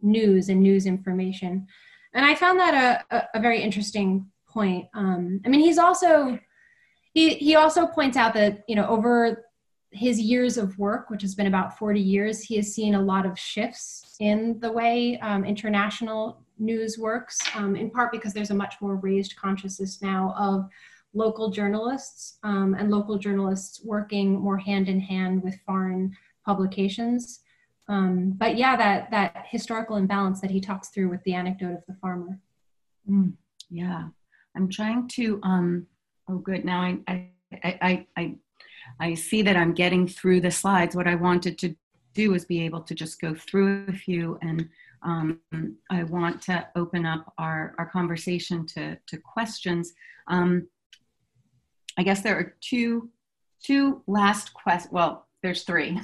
news and news information. And I found that a, a, a very interesting point. Um, I mean, he's also he, he also points out that, you know, over his years of work, which has been about 40 years, he has seen a lot of shifts in the way um, international news works, um, in part because there's a much more raised consciousness now of local journalists um, and local journalists working more hand in hand with foreign publications. Um, but yeah, that, that historical imbalance that he talks through with the anecdote of the farmer. Mm, yeah, I'm trying to um, Oh, good. Now I, I, I, I, I see that I'm getting through the slides. What I wanted to do is be able to just go through a few and um, I want to open up our, our conversation to, to questions. Um, I guess there are two, two last questions. Well, there's three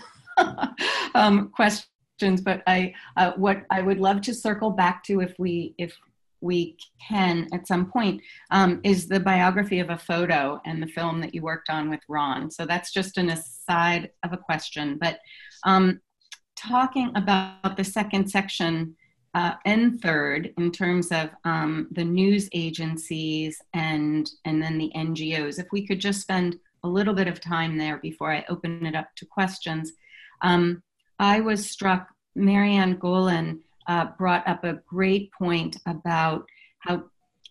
um, questions, but I, uh, what I would love to circle back to if we, if we can at some point um, is the biography of a photo and the film that you worked on with Ron. So that's just an aside of a question. But um, talking about the second section uh, and third in terms of um, the news agencies and and then the NGOs. If we could just spend a little bit of time there before I open it up to questions. Um, I was struck. MaryAnne Golon uh, brought up a great point about how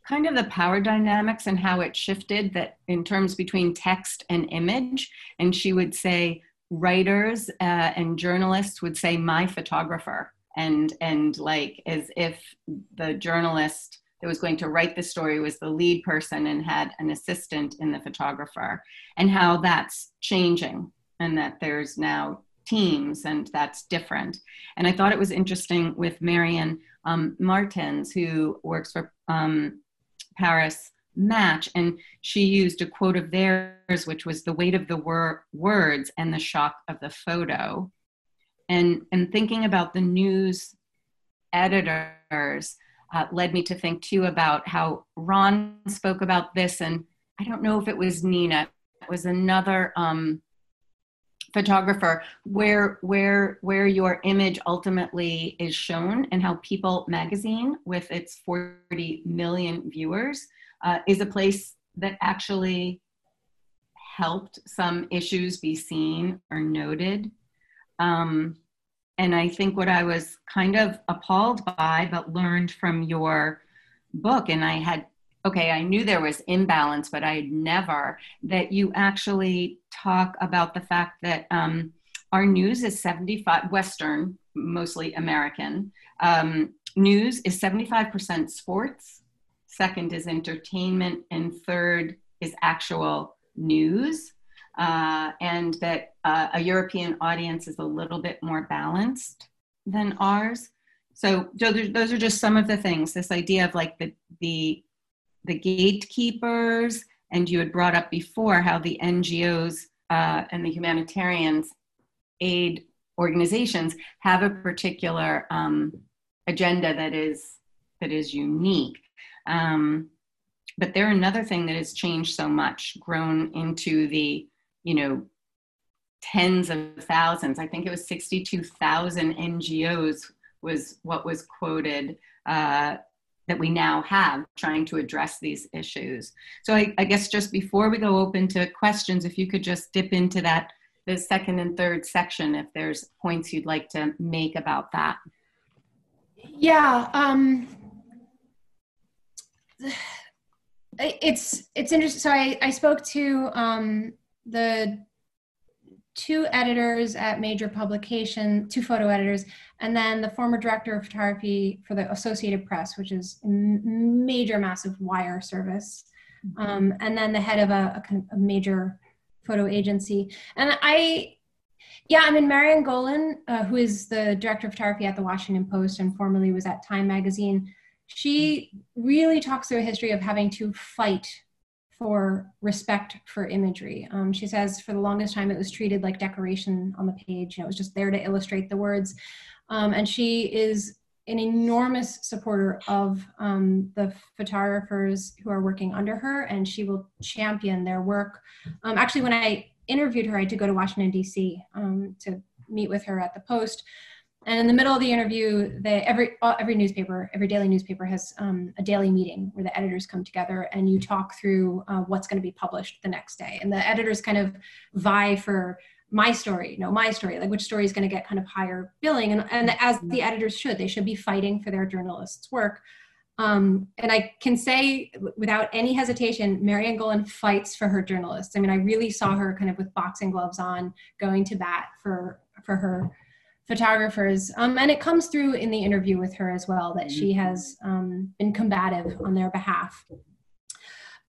kind of the power dynamics and how it shifted that in terms between text and image. And she would say, writers uh, and journalists would say, my photographer. And, and like as if the journalist that was going to write the story was the lead person and had an assistant in the photographer, and how that's changing, and that there's now teams and that's different. And I thought it was interesting with Marion um, Mertens, who works for um, Paris Match, and she used a quote of theirs, which was the weight of the wor- words and the shock of the photo. And, and thinking about the news editors uh, led me to think too about how Ron spoke about this, and I don't know if it was Nina, it was another um, photographer where where where your image ultimately is shown and how people magazine with its 40 million viewers uh, is a place that actually helped some issues be seen or noted. Um, and i think what i was kind of appalled by but learned from your book and i had okay, I knew there was imbalance, but I had never that you actually talk about the fact that um, our news is 75 Western, mostly American. Um, news is 75% sports, second is entertainment, and third is actual news. Uh, and that uh, a European audience is a little bit more balanced than ours. So, those are just some of the things. This idea of like the the the gatekeepers, and you had brought up before how the NGOs uh, and the humanitarians aid organizations have a particular um, agenda that is that is unique. Um, but they're another thing that has changed so much, grown into the you know tens of thousands. I think it was 62,000 NGOs was what was quoted uh, that we now have trying to address these issues. So I, I, guess just before we go open to questions, if you could just dip into that, the second and third section, if there's points you'd like to make about that. Yeah, um, it's it's interesting. So I, I spoke to um, the two editors at major publication, two photo editors, and then the former director of photography for the Associated Press, which is a major, massive wire service, mm-hmm. um, and then the head of a, a, a, major photo agency. And I, yeah, I mean, MaryAnne Golon, uh, who is the director of photography at the Washington Post and formerly was at Time Magazine, she really talks through a history of having to fight for respect for imagery. Um, she says for the longest time it was treated like decoration on the page. You know, it was just there to illustrate the words. Um, and she is an enormous supporter of um, the photographers who are working under her, and she will champion their work. Um, actually, when I interviewed her, I had to go to Washington, D.C. Um, to meet with her at the Post. And in the middle of the interview, they, every every newspaper, every daily newspaper has um, a daily meeting where the editors come together and you talk through uh, what's going to be published the next day. And the editors kind of vie for my story, no, my story, like which story is going to get kind of higher billing. And, and as the editors should, they should be fighting for their journalists' work. Um, and I can say without any hesitation, MaryAnne Golon fights for her journalists. I mean, I really saw her kind of with boxing gloves on, going to bat for for her photographers. Um, and it comes through in the interview with her as well that she mm-hmm. has um, been combative on their behalf.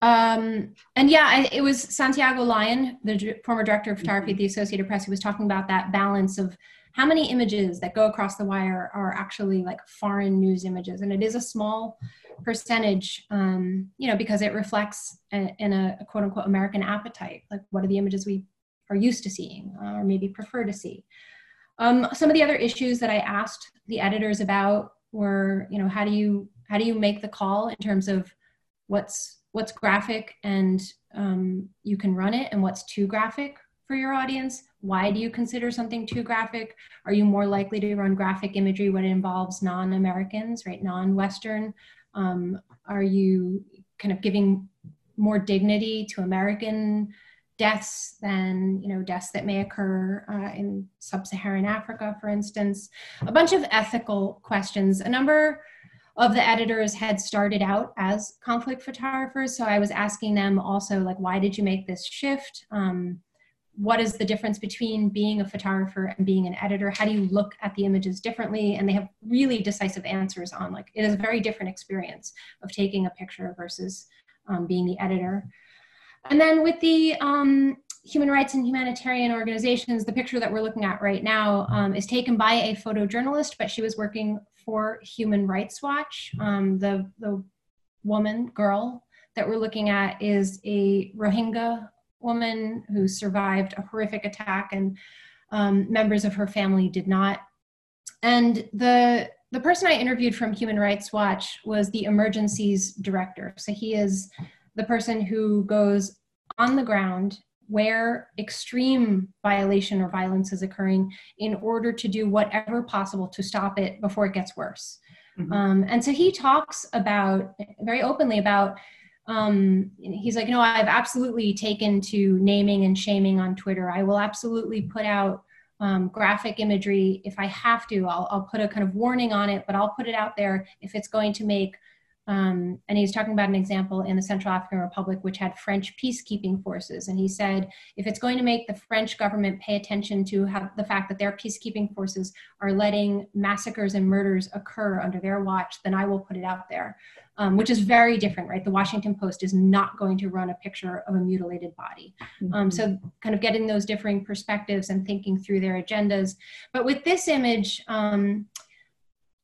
Um, and yeah, I, it was Santiago Lyon, the former director of photography at the Associated Press, who was talking about that balance of how many images that go across the wire are actually like foreign news images. And it is a small percentage, um, you know, because it reflects a, in a, a, quote unquote American appetite. Like, what are the images we are used to seeing uh, or maybe prefer to see? Um, some of the other issues that I asked the editors about were, you know, how do you how do you make the call in terms of what's what's graphic and um, you can run it and what's too graphic for your audience? Why do you consider something too graphic? Are you more likely to run graphic imagery when it involves non-Americans, right, non-Western? Um, are you kind of giving more dignity to American deaths than you know deaths that may occur uh, in sub-Saharan Africa, for instance? A bunch of ethical questions. A number of the editors had started out as conflict photographers, so I was asking them also like, why did you make this shift? Um, what is the difference between being a photographer and being an editor how do you look at the images differently and they have really decisive answers on like it is a very different experience of taking a picture versus um, being the editor and then with the um, human rights and humanitarian organizations the picture that we're looking at right now um, is taken by a photojournalist but she was working for human rights watch um, the, the woman girl that we're looking at is a rohingya woman who survived a horrific attack and um, members of her family did not. And the the person I interviewed from Human Rights Watch was the emergencies director. So he is the person who goes on the ground where extreme violation or violence is occurring in order to do whatever possible to stop it before it gets worse. Mm-hmm. Um, and so he talks about very openly about um, he's like, you know, I've absolutely taken to naming and shaming on Twitter. I will absolutely put out um, graphic imagery if I have to. I'll, I'll put a kind of warning on it, but I'll put it out there if it's going to make um, and he's talking about an example in the Central African Republic, which had French peacekeeping forces. And he said, if it's going to make the French government pay attention to have the fact that their peacekeeping forces are letting massacres and murders occur under their watch, then I will put it out there. Um, which is very different, right? The Washington Post is not going to run a picture of a mutilated body. Mm-hmm. Um, so, kind of getting those differing perspectives and thinking through their agendas. But with this image, um,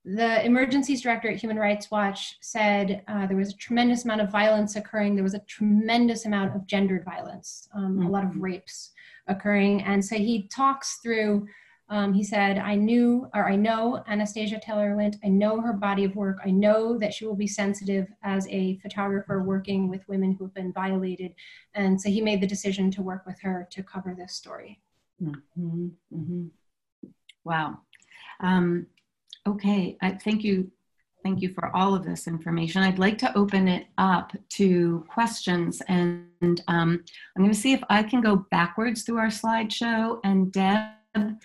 the emergencies director at Human Rights Watch said uh, there was a tremendous amount of violence occurring. There was a tremendous amount of gendered violence, um, mm-hmm. a lot of rapes occurring. And so he talks through, um, he said, I knew, or I know Anastasia Taylor Lind, I know her body of work. I know that she will be sensitive as a photographer working with women who have been violated. And so he made the decision to work with her to cover this story. Mm-hmm. Mm-hmm. Wow. Um, Okay, I thank you. Thank you for all of this information. I'd like to open it up to questions, and um, I'm going to see if I can go backwards through our slideshow. And Deb, I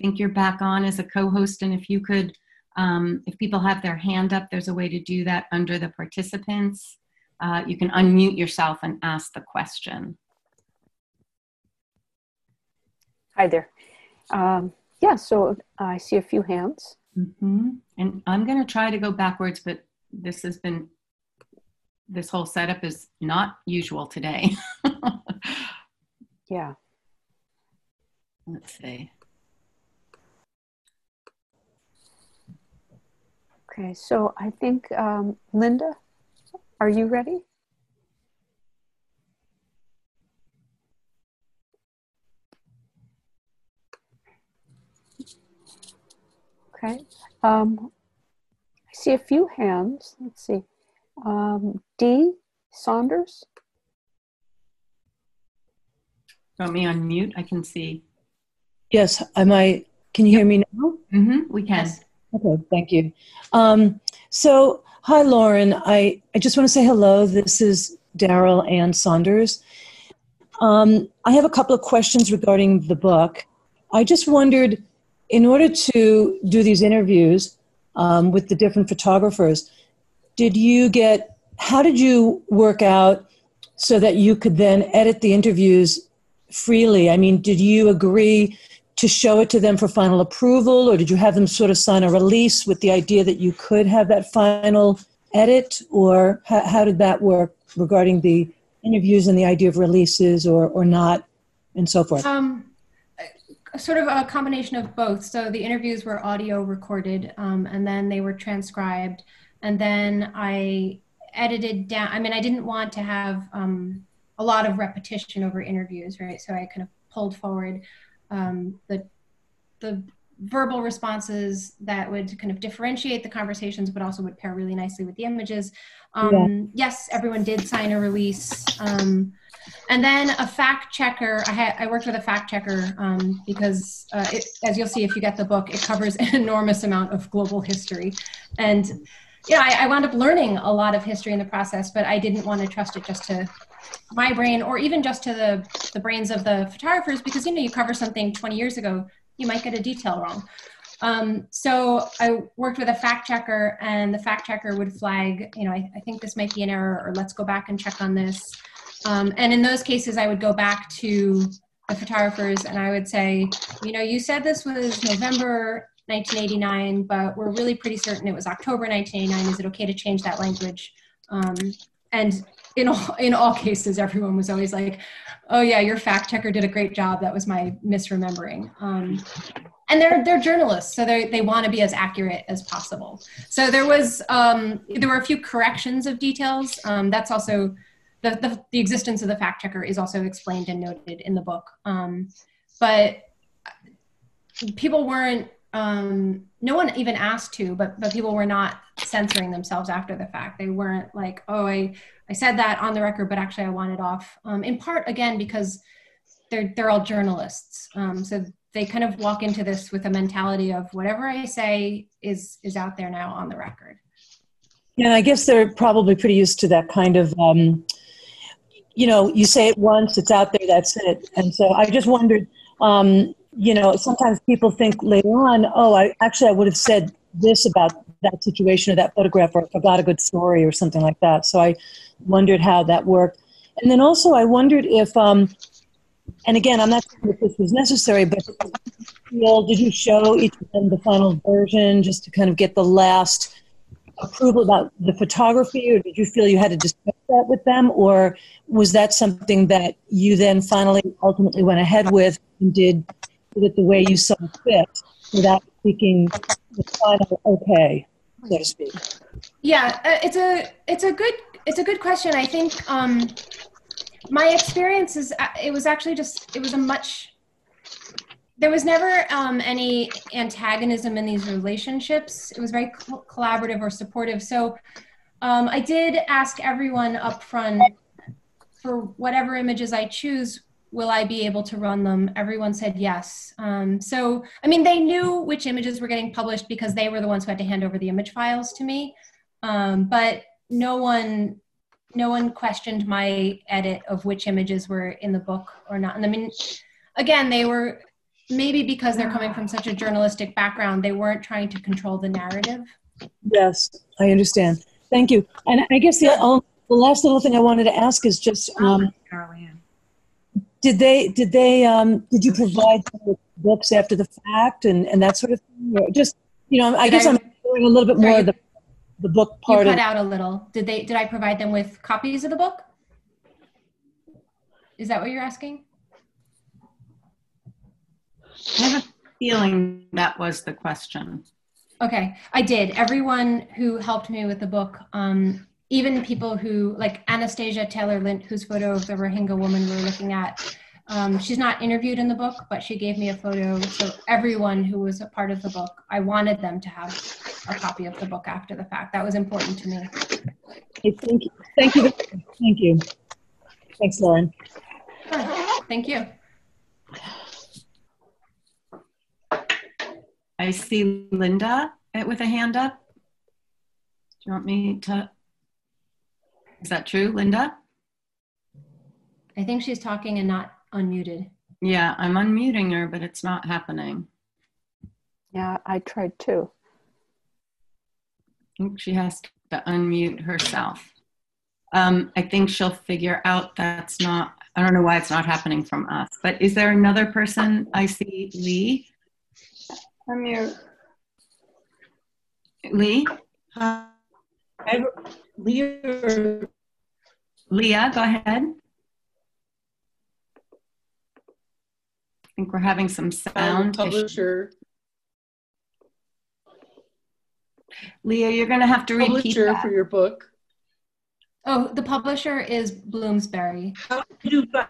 think you're back on as a co-host, and if you could, um, if people have their hand up, there's a way to do that under the participants. Uh, you can unmute yourself and ask the question. Hi there. Um, yeah, so I see a few hands. Mm-hmm. And I'm going to try to go backwards, but this has been, this whole setup is not usual today. yeah. Let's see. Okay, so I think, um, Linda, are you ready? Okay. Um, I see a few hands. Let's see. Um, D. Saunders. Got me on mute. I can see. Yes. Am I? Can you hear me now? Mm-hmm, we can. Yes. Okay. Thank you. Um, so, hi, Lauren. I, I just want to say hello. This is Daryl Ann Saunders. Um, I have a couple of questions regarding the book. I just wondered in order to do these interviews um, with the different photographers, did you get, how did you work out so that you could then edit the interviews freely? I mean, did you agree to show it to them for final approval, or did you have them sort of sign a release with the idea that you could have that final edit, or how, how did that work regarding the interviews and the idea of releases or, or not, and so forth? Um, sort of a combination of both. So the interviews were audio recorded, um, and then they were transcribed, and then I edited down. I mean, I didn't want to have um, a lot of repetition over interviews, right? So I kind of pulled forward um, the the verbal responses that would kind of differentiate the conversations, but also would pair really nicely with the images. Um, yeah. Yes, everyone did sign a release. Um, And then a fact checker, I, had, I worked with a fact checker um, because, uh, it, as you'll see if you get the book, it covers an enormous amount of global history. And yeah, I, I wound up learning a lot of history in the process, but I didn't want to trust it just to my brain or even just to the, the brains of the photographers because, you know, you cover something 20 years ago, you might get a detail wrong. Um, so I worked with a fact checker, and the fact checker would flag, you know, I, I think this might be an error, or let's go back and check on this. Um, and in those cases, I would go back to the photographers and I would say, you know, you said this was November 1989, but we're really pretty certain it was October 1989. Is it okay to change that language? Um, and in all, in all cases, everyone was always like, oh yeah, your fact checker did a great job. That was my misremembering. Um, and they're they're journalists, so they they want to be as accurate as possible. So there was um, there were a few corrections of details. Um, that's also the, the, the existence of the fact checker is also explained and noted in the book. Um, but people weren't um, no one even asked to, but but people were not censoring themselves after the fact. They weren't like, oh, I I said that on the record, but actually I want it off. Um, in part, again, because they're they're all journalists, um, so they kind of walk into this with a mentality of whatever I say is is out there now on the record. Yeah, I guess they're probably pretty used to that kind of. Um, you know, you say it once, it's out there, that's it. And so I just wondered, um, you know, sometimes people think later on, oh, I actually I would have said this about that situation or that photograph, or I forgot a good story or something like that. So I wondered how that worked. And then also I wondered if um, and again, I'm not sure if this was necessary, but did you show each of them the final version just to kind of get the last approval about the photography, or did you feel you had to discuss that with them, or was that something that you then finally ultimately went ahead with and did, it the way you saw fit without seeking the final okay, so to speak? Yeah, uh, it's a it's a good it's a good question. I think. Um, my experience is uh, it was actually just it was a much there was never um, any antagonism in these relationships. It was very collaborative or supportive. So um, i did ask everyone up front for whatever images i choose will i be able to run them? Everyone said yes. Um, so i mean they knew which images were getting published because they were the ones who had to hand over the image files to me. Um, but no one no one questioned my edit of which images were in the book or not. And I mean, again, they were maybe because they're coming from such a journalistic background, they weren't trying to control the narrative. Yes, I understand. Thank you. And I guess the, the last little thing I wanted to ask is just, um, did they, did they, um, did you provide books after the fact and, and that sort of thing? Or just, you know, I did guess I, am doing a little bit more of the the book part. You cut out a little. Did they? Did I provide them with copies of the book? Is that what you're asking? I have a feeling that was the question. Okay, I did. Everyone who helped me with the book, um, even people who, like Anastasia Taylor Lind, whose photo of the Rohingya woman we are looking at, um, she's not interviewed in the book, but she gave me a photo. So everyone who was a part of the book, I wanted them to have a copy of the book after the fact. That was important to me. Okay, thank you. Thank you. Thank you. Thanks, Lauren. Thank you. I see Linda with a hand up. Do you want me to? Is that true, Linda? I think she's talking and not unmuted. Yeah, I'm unmuting her, but it's not happening. Yeah, I tried too. I think she has to unmute herself. Um, I think she'll figure out that's not, I don't know why it's not happening from us. But is there another person? I see Lee. Unmute. Lee? Hi. Leah. Leah, go ahead. I think we're having some sound publisher. Leah, you're going to have to repeat publisher that. for your book. Oh, the publisher is Bloomsbury. How did you I,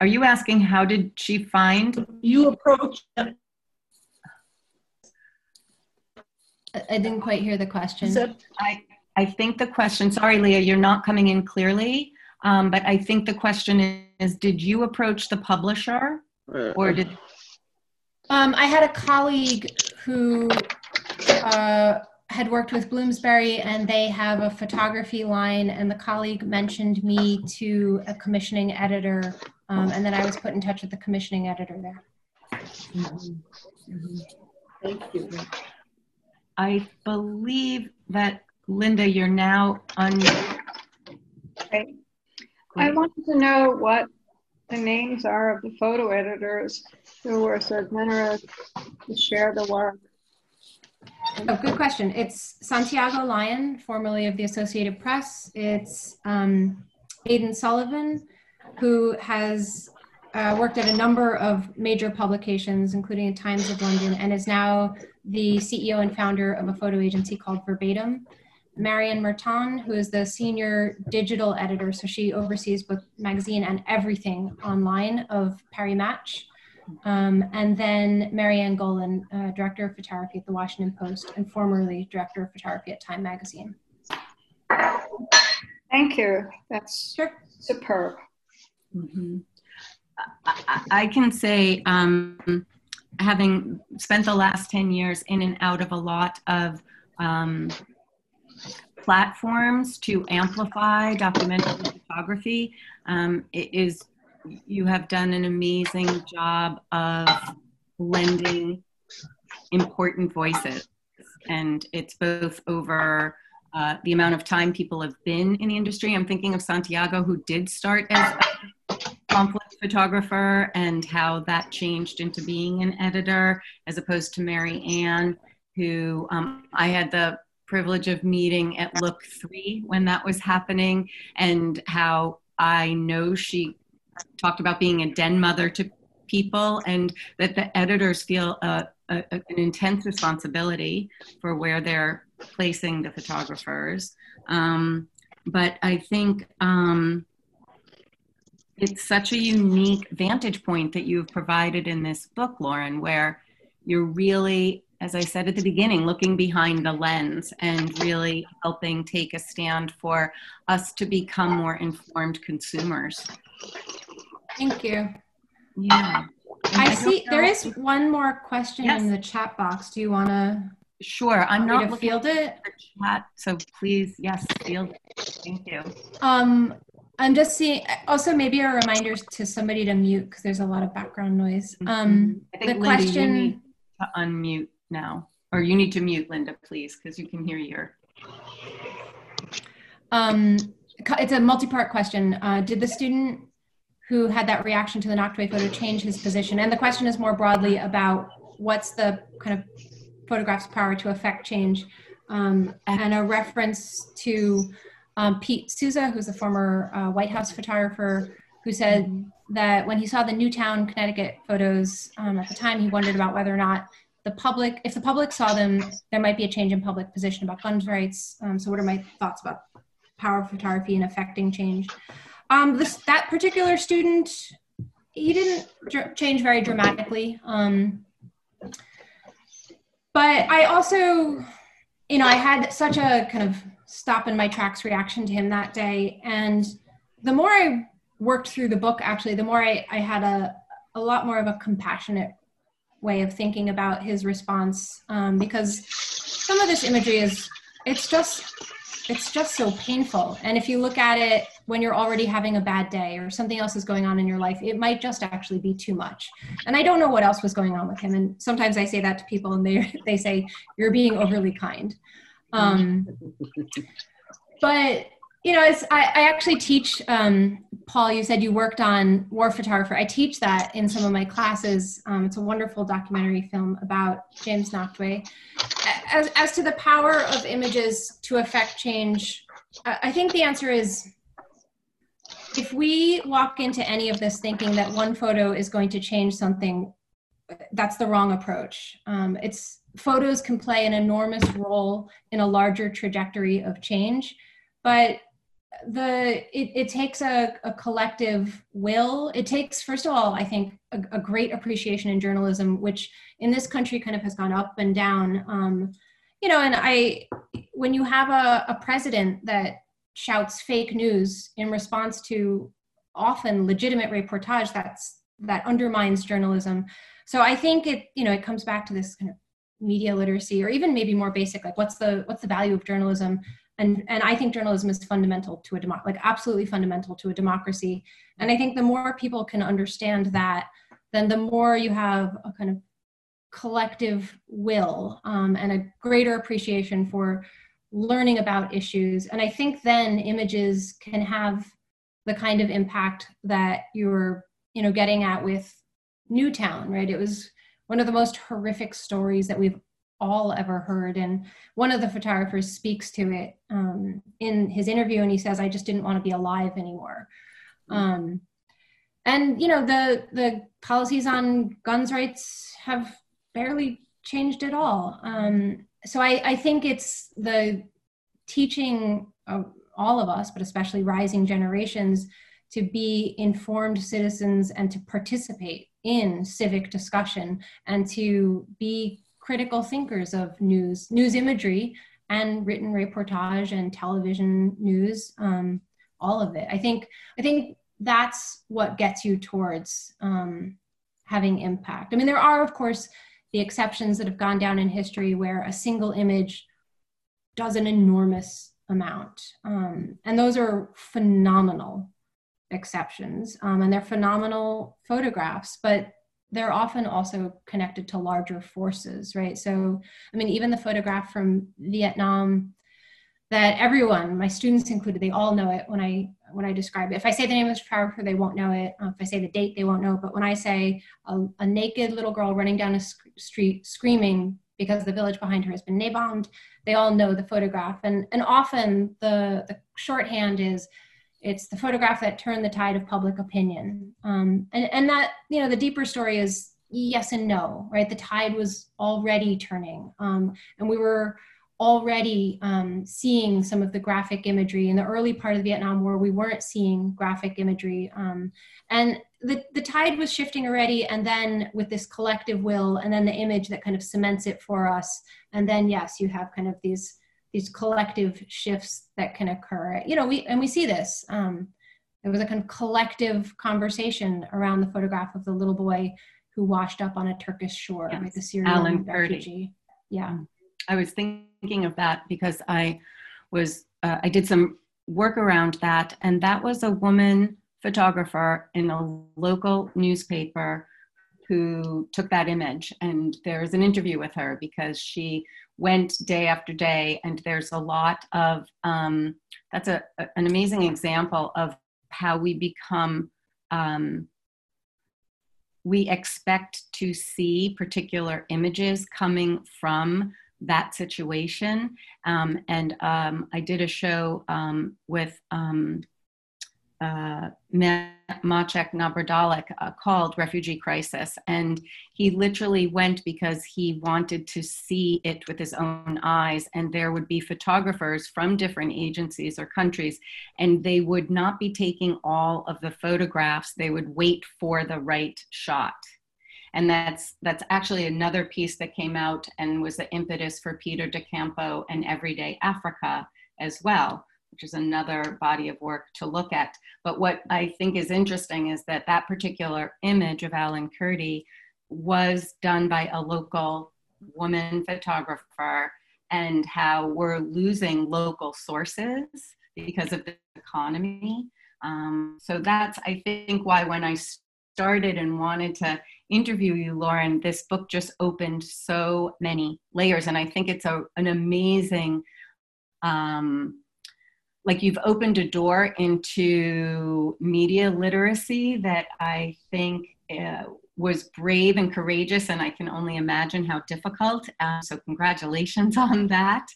are you asking how did she find? You approached. I, I didn't quite hear the question. Said, I I think the question, sorry, Leah, you're not coming in clearly, um, but I think the question is, did you approach the publisher or did, Um, I had a colleague who uh, had worked with Bloomsbury, and they have a photography line. And the colleague mentioned me to a commissioning editor, um, and then I was put in touch with the commissioning editor there. Thank you. I believe that, Linda, you're now on. Okay. I wanted to know what the names are of the photo editors who were so generous to share the work. Oh, good question. It's Santiago Lyon, formerly of the Associated Press. It's um, Aidan Sullivan, who has uh, worked at a number of major publications, including the Times of London, and is now the CEO and founder of a photo agency called Verbatim. Marianne Merton, who is the senior digital editor, so she oversees both magazine and everything online of Paris Match. Um, and then MaryAnne Golon, uh, director of photography at the Washington Post and formerly director of photography at Time Magazine. Thank you. That's Sure. superb. Mhm. I, I I can say, um, having spent the last 10 years in and out of a lot of um, platforms to amplify documentary photography, um, it is, you have done an amazing job of lending important voices. And it's both over uh, the amount of time people have been in the industry. I'm thinking of Santiago, who did start as a conflict photographer and how that changed into being an editor, as opposed to Mary Ann, who um, I had the privilege of meeting at Look 3 when that was happening, and how I know she talked about being a den mother to people, and that the editors feel a, a, an intense responsibility for where they're placing the photographers. Um, but I think um, it's such a unique vantage point that you've provided in this book, Lauren, where you're really, as I said at the beginning, looking behind the lens and really helping take a stand for us to become more informed consumers. Thank you. Yeah. And I see there is one more question Yes. in the chat box. Do you want to Sure, I'm not to looking field it? chat, so please, yes, field. it. Thank you. Um, I'm just seeing. Also, maybe a reminder to somebody to mute because there's a lot of background noise. Um, I think the Linda, you question. need to unmute now, or you need to mute Linda, please, because you can hear your. Um, it's a multi-part question. Uh, did the student who had that reaction to the knocked away photo change his position? And the question is more broadly about what's the kind of photograph's power to affect change, um, and a reference to um, Pete Souza, who's a former uh, White House photographer, who said that when he saw the Newtown, Connecticut photos um, at the time, he wondered about whether or not the public, if the public saw them, there might be a change in public position about guns rights. Um, so, what are my thoughts about power of photography and affecting change? Um, this that particular student, he didn't change very dramatically. But I also, you know, I had such a kind of stop in my tracks reaction to him that day, and the more I worked through the book, actually, the more I, I had a a lot more of a compassionate way of thinking about his response um, because some of this imagery is it's just it's just so painful. And if you look at it when you're already having a bad day or something else is going on in your life it might just actually be too much. And i don't know what else was going on with him. And sometimes i say that to people and they they say you're being overly kind. Um, but you know i, I actually teach um, paul you said you worked on war photographer. I teach that in some of my classes. Um, it's a wonderful documentary film about james nachtwey as, as to the power of images to affect change I think the answer is if we walk into any of this thinking that one photo is going to change something that's the wrong approach. Um, it's photos can play an enormous role in a larger trajectory of change but the it, it takes a, a collective will. It takes first of all i think a, a great appreciation in journalism which in this country kind of has gone up and down. Um, you know, and I, when you have a, a president that shouts fake news in response to often legitimate reportage, that's that undermines journalism. So I think it, you know, it comes back to this kind of media literacy, or even maybe more basic, like what's the what's the value of journalism? And and I think journalism is fundamental to a demo, like absolutely fundamental to a democracy. And I think the more people can understand that, then the more you have a kind of collective will um, and a greater appreciation for learning about issues. And I think then images can have the kind of impact that you're, you know, getting at with Newtown, right? It was one of the most horrific stories that we've all ever heard. And one of the photographers speaks to it um, in his interview, and he says, "I just didn't want to be alive anymore." Um, and you know, the the policies on guns rights have barely changed at all. Um, so I, I think it's the teaching of all of us, but especially rising generations, to be informed citizens and to participate in civic discussion and to be critical thinkers of news, news imagery, and written reportage and television news. Um, all of it. I think. I think that's what gets you towards um, having impact. I mean, there are, of course, the exceptions that have gone down in history where a single image does an enormous amount. Um, and those are phenomenal exceptions. Um, and they're phenomenal photographs, but they're often also connected to larger forces, right? So, I mean, even the photograph from Vietnam that everyone, my students included, they all know it when I when I describe it. If I say the name of the photographer, they won't know it. Uh, if I say the date, they won't know. It. But when I say a, a naked little girl running down a sc- street screaming because the village behind her has been napalmed, they all know the photograph. And and often the the shorthand is it's the photograph that turned the tide of public opinion. Um, and and that you know the deeper story is yes and no, right? The tide was already turning, um, and we were already um, seeing some of the graphic imagery in the early part of the Vietnam War. We weren't seeing graphic imagery, um, and the the tide was shifting already. And then with this collective will, and then the image that kind of cements it for us. And then yes, you have kind of these these collective shifts that can occur. You know, we and we see this. Um, there was a kind of collective conversation around the photograph of the little boy who washed up on a Turkish shore, yes. right? The Syrian Alan refugee. Yeah. I was thinking of that because I was uh, I did some work around that, and that was a woman photographer in a local newspaper who took that image. And there's an interview with her because she went day after day, and there's a lot of um, that's a, a, an amazing example of how we become. Um, we expect to see particular images coming from that situation. Um, and um, I did a show um, with um, uh, Maciek uh, called Refugee Crisis. And he literally went because he wanted to see it with his own eyes. And there would be photographers from different agencies or countries, and they would not be taking all of the photographs, they would wait for the right shot and that's that's actually another piece that came out and was the impetus for Peter DiCampo and Everyday Africa as well, which is another body of work to look at. But what I think is interesting is that that particular image of Alan Kurdi was done by a local woman photographer and how we're losing local sources because of the economy. Um, so that's, I think, why when I started and wanted to interview you, Lauren, this book just opened so many layers. And I think it's a, an amazing, um, like you've opened a door into media literacy that I think uh, was brave and courageous, and I can only imagine how difficult. Uh, so, congratulations on that.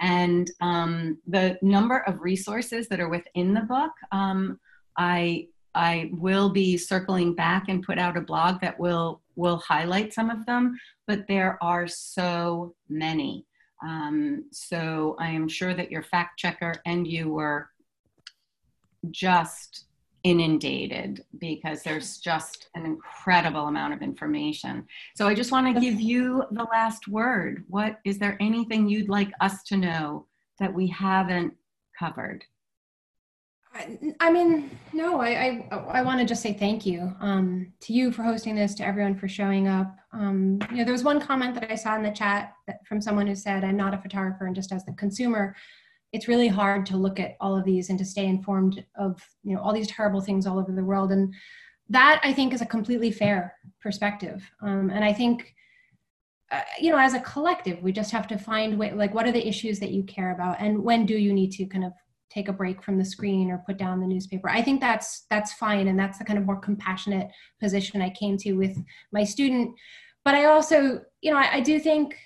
And um, the number of resources that are within the book, um, I I will be circling back and put out a blog that will will highlight some of them, but there are so many. Um, so I am sure that your fact checker and you were just inundated because there's just an incredible amount of information. So I just want to give you the last word. What is there anything you'd like us to know that we haven't covered? I, mean, no, I, I, I want to just say thank you um, to you for hosting this, to everyone for showing up. Um, you know, there was one comment that I saw in the chat that, from someone who said, I'm not a photographer and just as the consumer, it's really hard to look at all of these and to stay informed of, you know, all these terrible things all over the world. And that I think is a completely fair perspective. Um, and I think, uh, you know, as a collective, we just have to find way, like, what are the issues that you care about and when do you need to kind of take a break from the screen or put down the newspaper. I think that's that's fine and that's the kind of more compassionate position i came to with my student. But i also you know i, I do think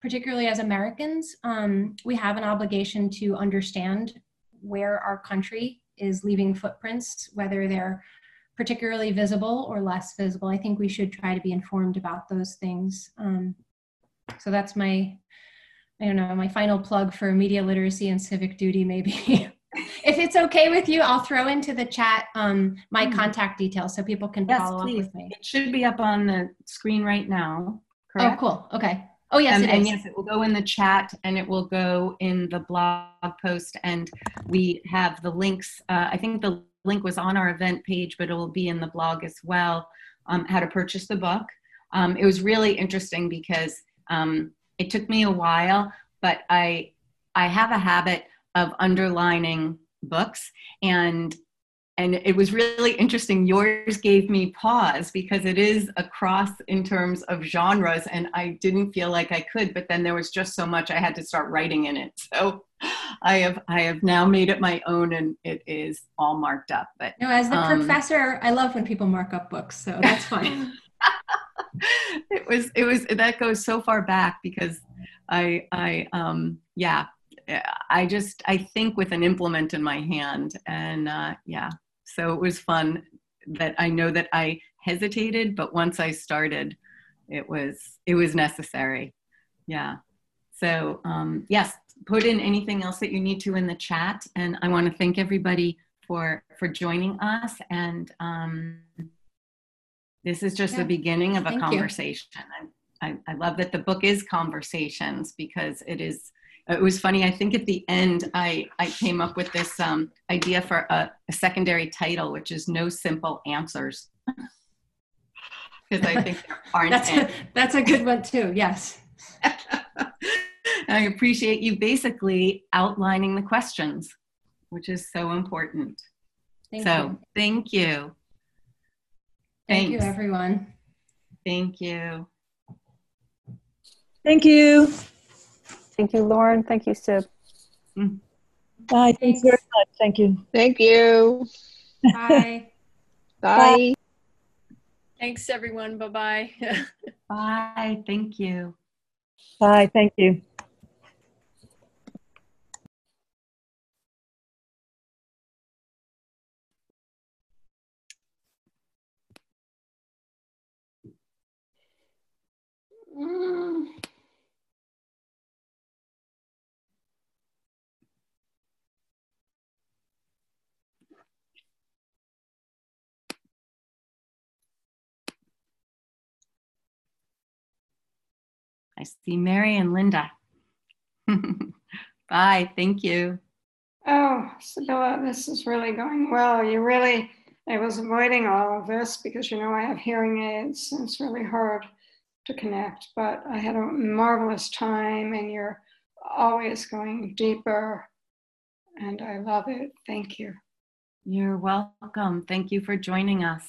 particularly as americans um, we have an obligation to understand where our country is leaving footprints whether they're particularly visible or less visible. I think we should try to be informed about those things. Um, so that's my I don't know, my final plug for media literacy and civic duty, maybe. if it's okay with you, I'll throw into the chat um, my Mm. contact details so people can Yes, follow please. up with me. It should be up on the screen right now. Oh, cool. Okay. Oh, yes, Um, it and yes, it will go in the chat and it will go in the blog post. And we have the links. Uh, I think the link was on our event page, but it will be in the blog as well. Um, how to purchase the book. Um, it was really interesting because um, it took me a while, but I I have a habit of underlining books and and it was really interesting yours gave me pause because it is across in terms of genres and i didn't feel like i could but then there was just so much i had to start writing in it so i have i have now made it my own and it is all marked up but No, as the um, professor, I love when people mark up books, so that's fine. it was it was that goes so far back because i i um yeah i just i think with an implement in my hand and uh yeah. So it was fun that i know that i hesitated but once i started it was it was necessary. Yeah. So um yes put in anything else that you need to in the chat. And i want to thank everybody for for joining us and um this is just Yeah. the beginning of a Thank conversation. I, I, I love that the book is conversations because it is. It was funny. I think at the end, I I came up with this um, idea for a, a secondary title, which is "No Simple Answers," because I think there aren't That's a, that's a good one too. Yes. I appreciate you basically outlining the questions, which is so important. Thank so you. thank you. Thank you, everyone. Thank you. Thank you. Thank you, Lauren. Thank you, Sib. Mm. Bye. Thanks very much. Thank you. Thank you. Bye. Bye. Thanks, everyone. Bye-bye. Bye. Thank you. Bye. Thank you. I see Mary and Linda. Bye. Thank you. Oh, Sybylla, this is really going well. You really, I was avoiding all of this because you know I have hearing aids and it's really hard to connect, but I had a marvelous time and you're always going deeper and I love it. Thank you. You're welcome. Thank you for joining us.